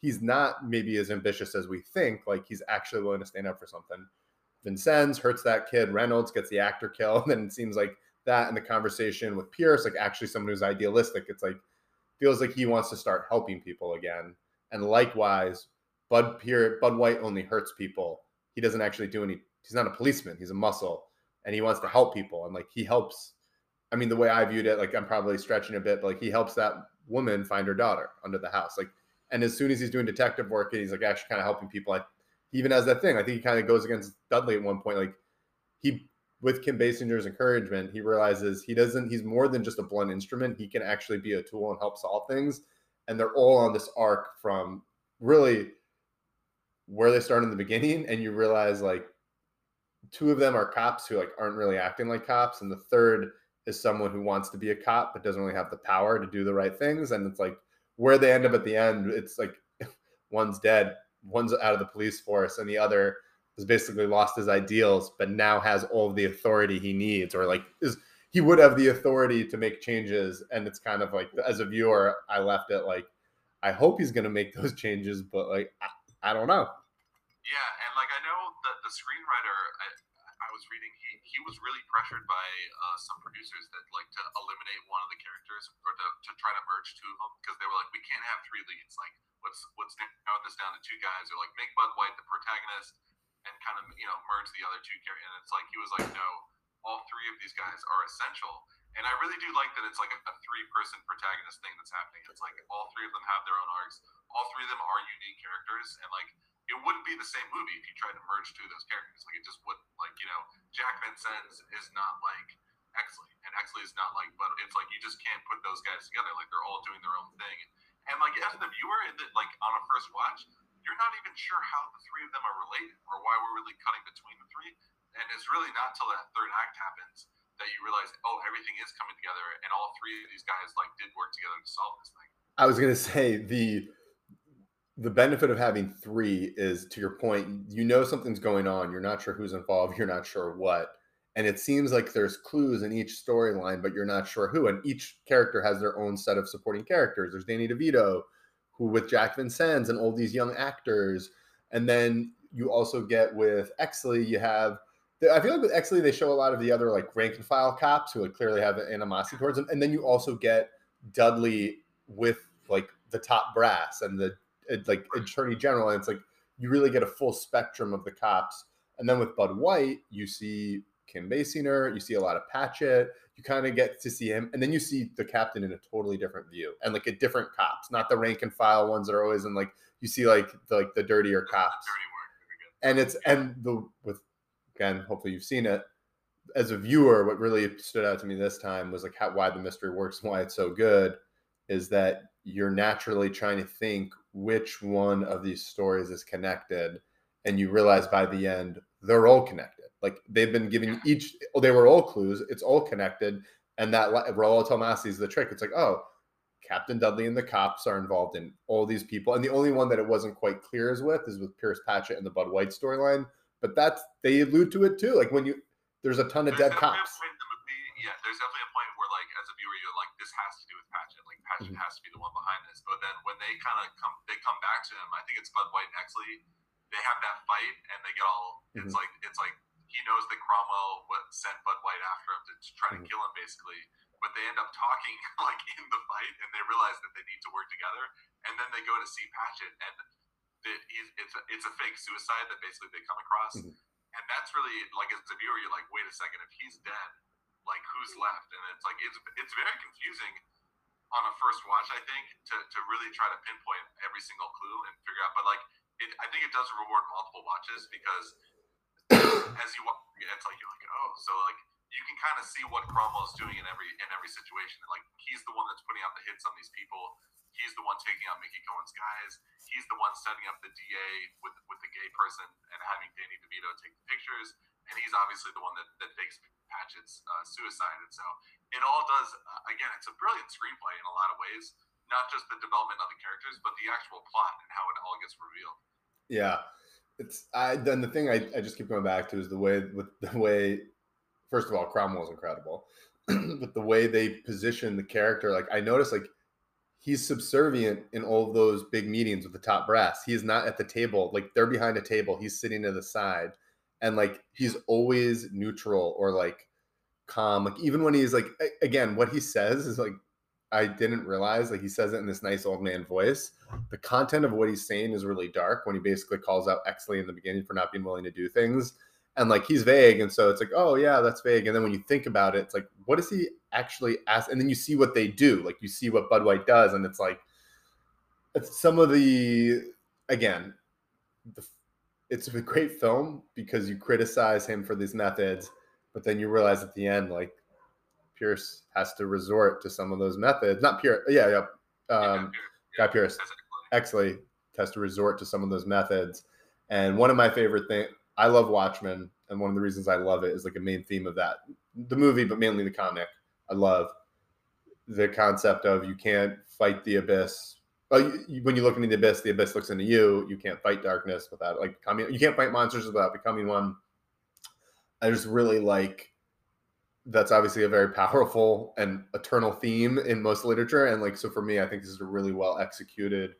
he's not maybe as ambitious as we think. Like he's actually willing to stand up for something. Vincennes hurts that kid. Reynolds gets the actor kill. And then it seems like that in the conversation with Pearce, like actually someone who's idealistic. It's like feels like he wants to start helping people again. And likewise, Bud Bud White only hurts people. He doesn't actually do any. He's not a policeman. He's a muscle, and he wants to help people. And like he helps. I mean, the way I viewed it, like I'm probably stretching a bit, but like he helps that woman find her daughter under the house. Like, and as soon as he's doing detective work, and he's like actually kind of helping people. Like, he even has that thing. I think he kind of goes against Dudley at one point. Like, he with Kim Basinger's encouragement, he realizes he doesn't. He's more than just a blunt instrument. He can actually be a tool and help solve things. And they're all on this arc from really where they start in the beginning and you realize like two of them are cops who like aren't really acting like cops and the third is someone who wants to be a cop but doesn't really have the power to do the right things and it's like where they end up at the end it's like one's dead one's out of the police force and the other has basically lost his ideals but now has all the authority he needs or like is he would have the authority to make changes and it's kind of like as a viewer i left it like i hope he's going to make those changes but like I, I don't know yeah, and like I know that the screenwriter I, I was reading, he he was really pressured by uh, some producers that like to eliminate one of the characters or to, to try to merge two of them because they were like, we can't have three leads. Like, let's let's narrow this down to two guys, or like make Bud White the protagonist and kind of you know merge the other two characters. And it's like he was like, no, all three of these guys are essential. And I really do like that it's like a, a three person protagonist thing that's happening. It's like all three of them have their own arcs. All three of them are unique characters, and like it wouldn't be the same movie if you tried to merge two of those characters. Like it just wouldn't. Like you know, Jack Vincennes is not like Exley, and Exley is not like. But it's like you just can't put those guys together. Like they're all doing their own thing. And like as the viewer, like on a first watch, you're not even sure how the three of them are related or why we're really cutting between the three. And it's really not till that third act happens that you realize, oh, everything is coming together, and all three of these guys like did work together to solve this thing. I was gonna say the the benefit of having three is to your point, you know something's going on. You're not sure who's involved. You're not sure what. And it seems like there's clues in each storyline, but you're not sure who. And each character has their own set of supporting characters. There's Danny DeVito, who with Jack Vincennes and all these young actors. And then you also get with Exley, you have I feel like with Exley, they show a lot of the other like rank and file cops who like clearly have animosity towards them. And then you also get Dudley with like the top brass and the like attorney general, and it's like you really get a full spectrum of the cops. And then with Bud White, you see Kim Basinger, you see a lot of Patchett, you kind of get to see him, and then you see the captain in a totally different view and like a different cops, not the rank and file ones that are always in like you see like the like the dirtier cops. And it's and the with again, hopefully you've seen it. As a viewer, what really stood out to me this time was like how why the mystery works and why it's so good is that you're naturally trying to think which one of these stories is connected and you realize by the end they're all connected. Like they've been giving each oh, they were all clues it's all connected and that Rollo Tomasi is the trick. It's like oh Captain Dudley and the cops are involved in all these people and the only one that it wasn't quite clear as with is with Pierce Patchett and the Bud White storyline but that's they allude to it too. Like when you there's a ton of there's dead cops. yeah there's definitely a point where like as a viewer you're like this has to do with Patchett Patchett mm-hmm. has to be the one behind this but then when they kind of come they come back to him I think it's Bud White and Exley they have that fight and they get all mm-hmm. it's like it's like he knows that Cromwell what sent Bud White after him to, to try mm-hmm. to kill him basically but they end up talking like in the fight and they realize that they need to work together and then they go to see Patchett and the, it's a, it's a fake suicide that basically they come across mm-hmm. and that's really like as a viewer you're like wait a second if he's dead like who's left and it's like it's it's very confusing on a first watch i think to, to really try to pinpoint every single clue and figure out but like it, i think it does reward multiple watches because as you watch it's like you're like oh so like you can kind of see what Cromwell's doing in every in every situation. Like he's the one that's putting out the hits on these people. he's the one taking out Mickey Cohen's guys. He's the one setting up the DA with with the gay person and having Danny DeVito take the pictures. And he's obviously the one that, that fakes Patchett's uh, suicide. And so it all does, uh, again, it's a brilliant screenplay in a lot of ways, not just the development of the characters, but the actual plot and how it all gets revealed. Yeah. It's I then the thing I, I just keep going back to is the way with the way first of all, Cromwell's incredible. but the way they position the character, like I noticed like he's subservient in all of those big meetings with the top brass. He is not at the table. Like they're behind a table. He's sitting to the side. And like he's always neutral or like calm. Like even when he's like again, what he says is like I didn't realize like he says it in this nice old man voice. The content of what he's saying is really dark when he basically calls out Exley in the beginning for not being willing to do things. And like he's vague, and so it's like, oh yeah, that's vague. And then when you think about it, it's like, what does he actually ask? And then you see what they do. Like you see what Bud White does, and it's like, it's some of the again, the, it's a great film because you criticize him for these methods, but then you realize at the end, like Pearce has to resort to some of those methods. Not Pearce, yeah, yeah. Um, yeah, Guy Pearce, Exley has to resort to some of those methods. And one of my favorite things, I love Watchmen, and one of the reasons I love it is like a main theme of that the movie, but mainly the comic. I love the concept of you can't fight the abyss. Oh, you, when you look into the abyss, the abyss looks into you. You can't fight darkness without like. You can't fight monsters without becoming one. I just really like. That's obviously a very powerful and eternal theme in most literature, and like so for me, I think this is a really well executed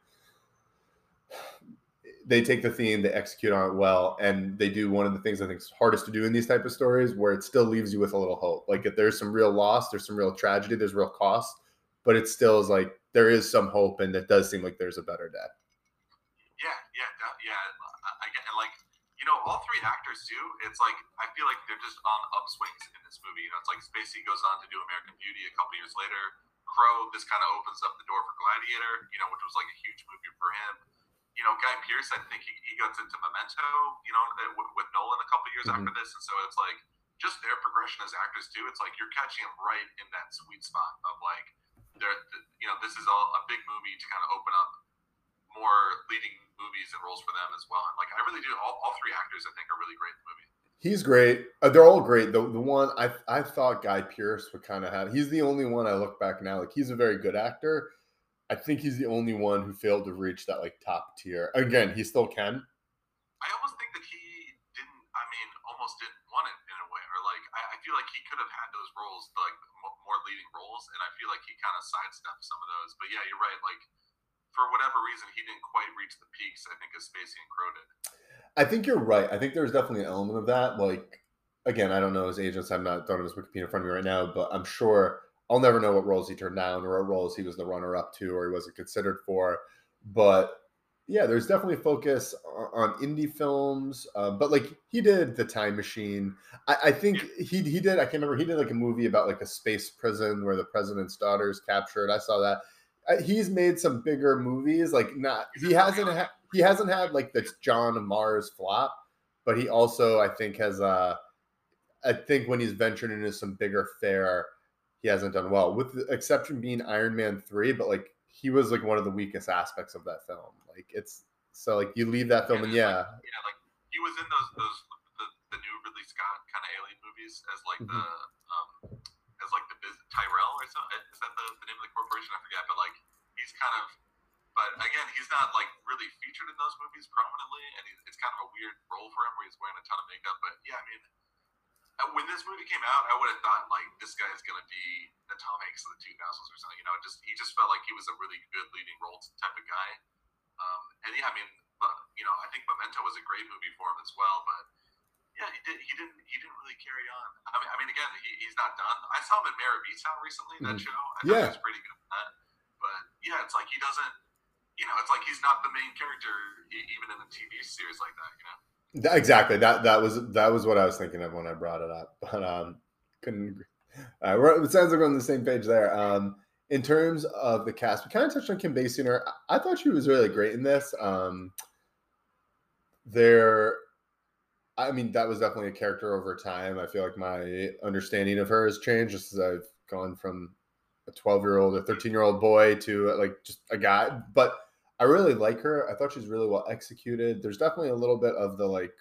they take the theme, they execute on it well, and they do one of the things I think is hardest to do in these type of stories, where it still leaves you with a little hope. Like if there's some real loss, there's some real tragedy, there's real cost, but it still is like there is some hope, and it does seem like there's a better day. Yeah, yeah, yeah. I get and like you know all three actors do. It's like I feel like they're just on upswings in this movie. You know, it's like Spacey goes on to do American Beauty a couple years later. Crowe, this kind of opens up the door for Gladiator, you know, which was like a huge movie for him you know, Guy Pearce, I think he, he gets into Memento, you know, with, with Nolan a couple years mm-hmm. after this. And so it's like just their progression as actors, too. It's like you're catching them right in that sweet spot of like, they're, you know, this is all a big movie to kind of open up more leading movies and roles for them as well. And like, I really do, all, all three actors, I think, are really great in the movie. He's great. Uh, they're all great. The the one I I thought Guy Pearce would kind of have. He's the only one I look back now. Like he's a very good actor I think he's the only one who failed to reach that like top tier. Again, he still can. I almost think that he didn't. I mean, almost didn't want it in a way, or like I, I feel like he could have had those roles, like more leading roles, and I feel like he kind of sidestepped some of those. But yeah, you're right. Like for whatever reason, he didn't quite reach the peaks. I think as Spacey and Crowe did. I think you're right. I think there's definitely an element of that. Like again, I don't know his agents. I'm not throwing his Wikipedia in front of me right now, but I'm sure I'll never know what roles he turned down or what roles he was the runner up to or he wasn't considered for. But yeah, there's definitely a focus on, indie films. Uh, but like he did The Time Machine. I, I, think he he did. I can't remember. He did like a movie about like a space prison where the president's daughter is captured. I saw that. Uh, he's made some bigger movies. Like not he hasn't ha- he hasn't had like the John Mars flop, but he also I think has uh I think when he's ventured into some bigger fare he hasn't done well, with the exception being Iron Man three. But like he was like one of the weakest aspects of that film. Like it's so like you leave that film and, and yeah, like, yeah, like he was in those those the, the new Ridley Scott kind of alien movies as like mm-hmm. the um as like the biz, Tyrell or something. Is that the, the name of the corporation? I forget, but like he's kind of. But again, he's not like really featured in those movies prominently, and he, it's kind of a weird role for him where he's wearing a ton of makeup. But yeah, I mean, when this movie came out, I would have thought like this guy is gonna be the Tom Hanks of the 2000s or something. You know, just he just felt like he was a really good leading role type of guy. Um, and yeah, I mean, you know, I think Memento was a great movie for him as well. But yeah, he did. He didn't. He didn't really carry on. I mean, I mean, again, he, he's not done. I saw him in Mare of Easttown recently. That mm-hmm. show. I yeah. thought he was pretty good. That. But yeah, it's like he doesn't. You know, it's like he's not the main character even in a TV series like that. You know. Exactly. That that was that was what I was thinking of when I brought it up. But um, couldn't. Uh, it sounds like we're on the same page there. Um, in terms of the cast, we kind of touched on Kim Basinger. I thought she was really great in this. Um, there, I mean, that was definitely a character over time. I feel like my understanding of her has changed just as I've gone from a 12 year old or 13 year old boy to like just a guy. But I really like her. I thought she's really well executed. There's definitely a little bit of the like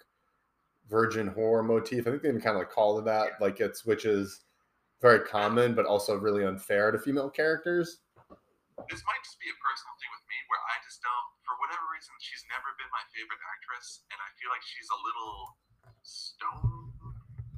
virgin horror motif. I think they even kind of like call it that. Like it's which is very common, but also really unfair to female characters. This might just be a personal thing with me where I just don't, for whatever reason, she's never been my favorite actress, and I feel like she's a little stone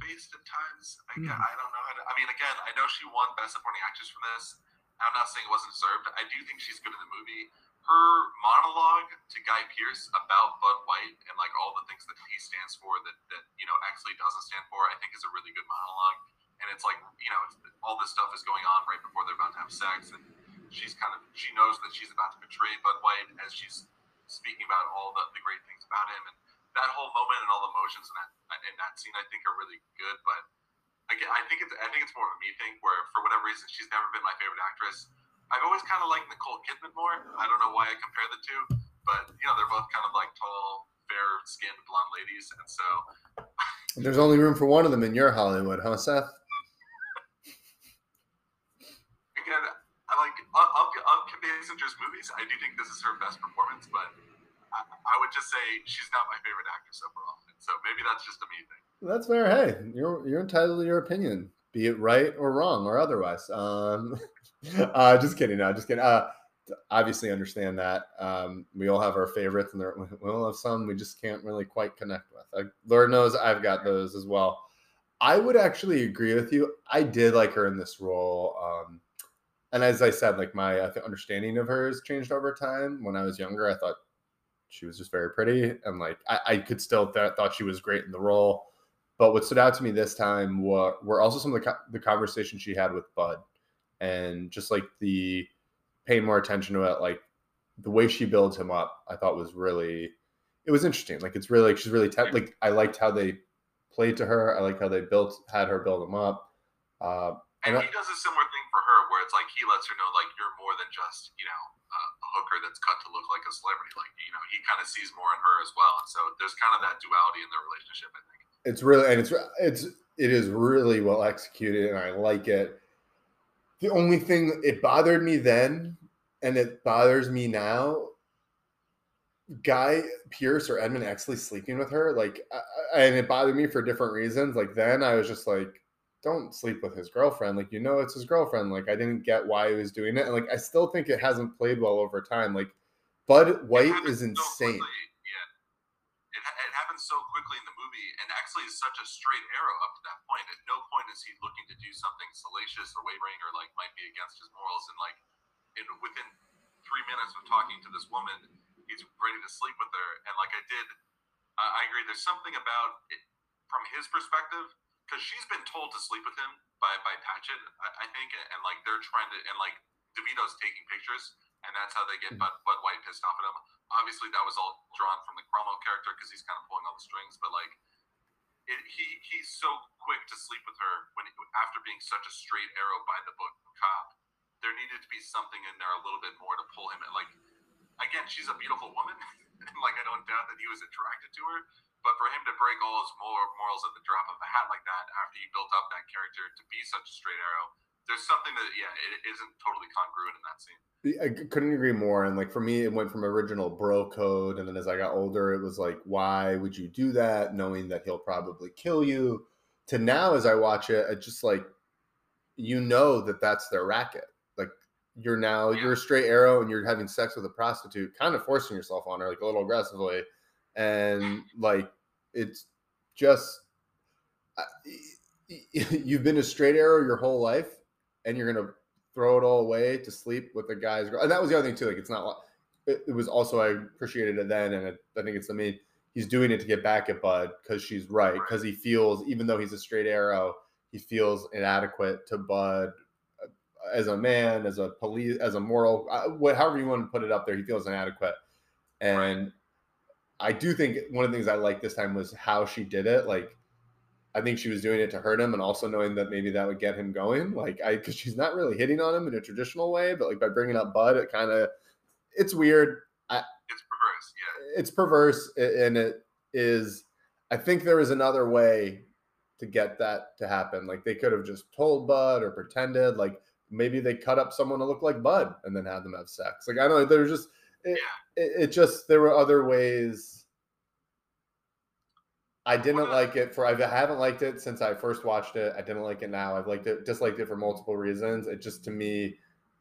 faced at times. I, mm. I don't know how to. I mean, again, I know she won Best Supporting Actress for this. I'm not saying it wasn't deserved. I do think she's good in the movie. Her monologue to Guy Pearce about Bud White and like all the things that he stands for that that you know actually doesn't stand for, I think is a really good monologue. And it's like you know all this stuff is going on right before they're about to have sex, and she's kind of she knows that she's about to betray Bud White as she's speaking about all the, the great things about him and that whole moment and all the emotions in that in that scene, I think, are really good. But again, I think it's I think it's more of a me thing where for whatever reason she's never been my favorite actress. I've always kind of liked Nicole Kidman more. I don't know why I compare the two, but you know they're both kind of like tall, fair-skinned blonde ladies, and so. There's only room for one of them in your Hollywood, huh, Seth? Again, I like I'll, I'll, Basinger's movies. I do think this is her best performance, but I would just say she's not my favorite actress overall. So maybe that's just a me thing. That's fair. Hey, you're you're entitled to your opinion, be it right or wrong or otherwise. Um, uh, just kidding. No, just kidding. Uh, obviously understand that um, we all have our favorites, and there, we all have some we just can't really quite connect with. Lord knows I've got those as well. I would actually agree with you. I did like her in this role. Um, and as I said, like my understanding of her has changed over time. When I was younger, I thought she was just very pretty and like I, I could still th- thought she was great in the role. But what stood out to me this time were, were also some of the, co- the conversations she had with Bud and just like the paying more attention to it, like the way she builds him up, I thought was really, it was interesting. Like it's really like she's really te- like I liked how they played to her. I like how they built had her build him up. Uh, and, and he I, does a similar thing for her, where it's like he lets her know like you're more than just you know a hooker that's cut to look like a celebrity. Like you know, he kind of sees more in her as well, and so there's kind of that duality in their relationship. I think it's really and it's it's it is really well executed, and I like it. The only thing it bothered me then, and it bothers me now. Guy pearce or Edmund Exley sleeping with her, like, and it bothered me for different reasons. Like then, I was just like, don't sleep with his girlfriend. Like, you know, it's his girlfriend. Like, I didn't get why he was doing it. And like, I still think it hasn't played well over time. Like, Bud White is insane. So yeah. It, it happens so quickly in the actually, is such a straight arrow up to that point. At no point is he looking to do something salacious or wavering or like might be against his morals. And like, in, within three minutes of talking to this woman, he's ready to sleep with her. And like, I did, I, agree. There's something about it from his perspective because she's been told to sleep with him by by Patchett, I, I, think, and like they're trying to, and like DeVito's taking pictures, and that's how they get Bud, Bud White pissed off at him. Obviously, that was all drawn from the Cromwell character because he's kind of pulling all the strings, but like. It, he he's so quick to sleep with her when after being such a straight arrow by the book cop. There needed to be something in there a little bit more to pull him. In. Like again, she's a beautiful woman, like I don't doubt that he was attracted to her but for him to break all his moral, morals at the drop of a hat like that after he built up that character to be such a straight arrow, there's something that yeah, it isn't totally congruent in that scene. I couldn't agree more. And like for me, it went from original bro code, and then as I got older, it was like, why would you do that, knowing that he'll probably kill you? To now, as I watch it, it's just like you know that that's their racket. Like you're now yeah. you're a straight arrow, and you're having sex with a prostitute, kind of forcing yourself on her, like a little aggressively and like it's just you've been a straight arrow your whole life and you're gonna throw it all away to sleep with the guy's and that was the other thing too like it's not it, it was also i appreciated it then and it, i think it's the main he's doing it to get back at bud because she's right because he feels even though he's a straight arrow he feels inadequate to bud uh, as a man as a police as a moral uh, however you want to put it up there he feels inadequate and I do think one of the things I liked this time was how she did it. Like, I think she was doing it to hurt him, and also knowing that maybe that would get him going. Like, I because she's not really hitting on him in a traditional way, but like by bringing up Bud, it kind of it's weird. I, it's perverse, yeah. It's perverse, and it is. I think there is another way to get that to happen. Like they could have just told Bud or pretended. Like maybe they cut up someone to look like Bud and then have them have sex. Like I don't know, there's just it, Yeah. it, it just there were other ways. I didn't like it for I haven't liked it since I first watched it. I didn't like it now. I've liked it disliked it for multiple reasons. It just to me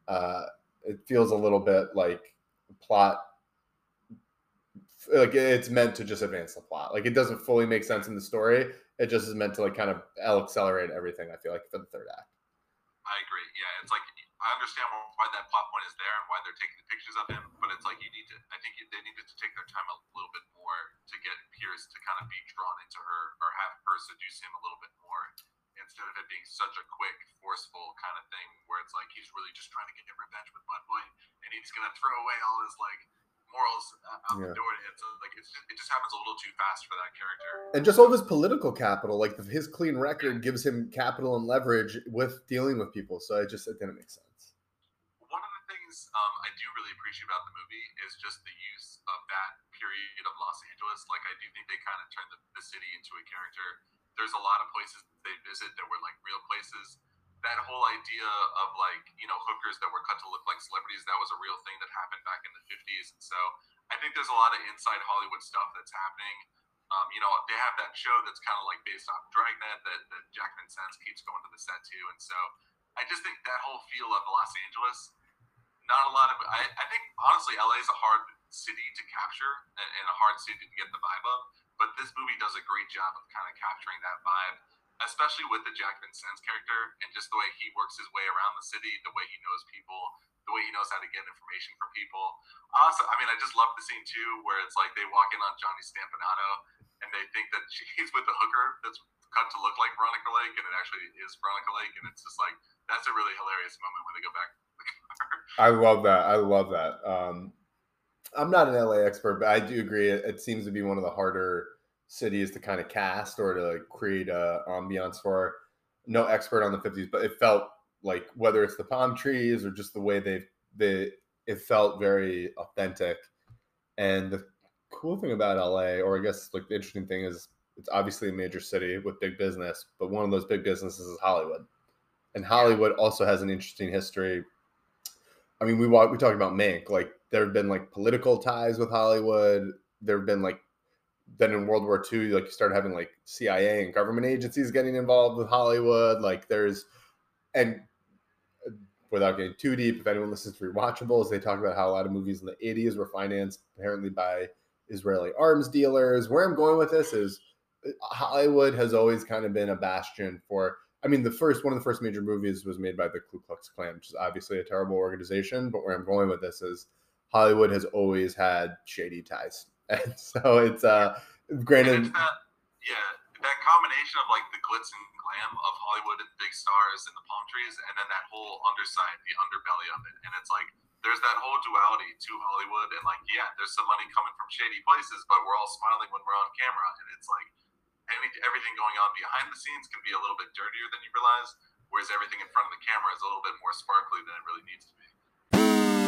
uh it feels a little bit like plot like it's meant to just advance the plot. Like it doesn't fully make sense in the story. It just is meant to like kind of accelerate everything. I feel like for the third act. I agree. Yeah, it's like I understand why that plot point is there and why they're taking the pictures of him, but it's like you need to. I think they needed to take their time a little bit more to get Pearce to kind of be drawn into her or have her seduce him a little bit more instead of it being such a quick, forceful kind of thing where it's like he's really just trying to get revenge with Bud Boy and he's gonna throw away all his like morals out Yeah. the door. It's uh, like it's just, it just happens a little too fast for that character. And just all of his political capital, like the, his clean record, gives him capital and leverage with dealing with people. So it just it didn't make sense. Things um, I do really appreciate about the movie is just the use of that period of Los Angeles. Like, I do think they kind of turned the, the city into a character. There's a lot of places they visit that were like real places. That whole idea of like, you know, hookers that were cut to look like celebrities, that was a real thing that happened back in the 50s. And so I think there's a lot of inside Hollywood stuff that's happening. Um, you know, they have that show that's kind of like based off Dragnet that, that Jack Vincennes keeps going to the set to. And so I just think that whole feel of Los Angeles, not a lot of. I, I think honestly, LA is a hard city to capture and, and a hard city to get the vibe of. But this movie does a great job of kind of capturing that vibe, especially with the Jack Vincennes character and just the way he works his way around the city, the way he knows people, the way he knows how to get information from people. Also, I mean, I just love the scene too where it's like they walk in on Johnny Stompanato and they think that he's with the hooker that's cut to look like Veronica Lake, and it actually is Veronica Lake, and it's just like that's a really hilarious moment when they go back. I love that. I love that. Um, I'm not an LA expert, but I do agree. It, it seems to be one of the harder cities to kind of cast or to like create a ambiance for. No expert on the 50s, but it felt like whether it's the palm trees or just the way they've they it felt very authentic. And the cool thing about LA, or I guess like the interesting thing is it's obviously a major city with big business, but one of those big businesses is Hollywood. And Hollywood also has an interesting history. I mean, we walk, we talked about Mank. Like there have been like political ties with Hollywood. There have been like then in World War II, like you started having like CIA and government agencies getting involved with Hollywood. Like there's and uh, without getting too deep, if anyone listens to rewatchables, they talk about how a lot of movies in the 80s were financed apparently by Israeli arms dealers. Where I'm going with this is uh, Hollywood has always kind of been a bastion for. I mean, the first one of the first major movies was made by the Ku Klux Klan, which is obviously a terrible organization. But where I'm going with this is Hollywood has always had shady ties, and so it's uh granted. it's that, yeah, that combination of like the glitz and glam of Hollywood and big stars and the palm trees, and then that whole underside, the underbelly of it, and it's like there's that whole duality to Hollywood, and like yeah, there's some money coming from shady places, but we're all smiling when we're on camera, and it's like any, everything going on behind the scenes can be a little bit dirtier than you realize, whereas everything in front of the camera is a little bit more sparkly than it really needs to be.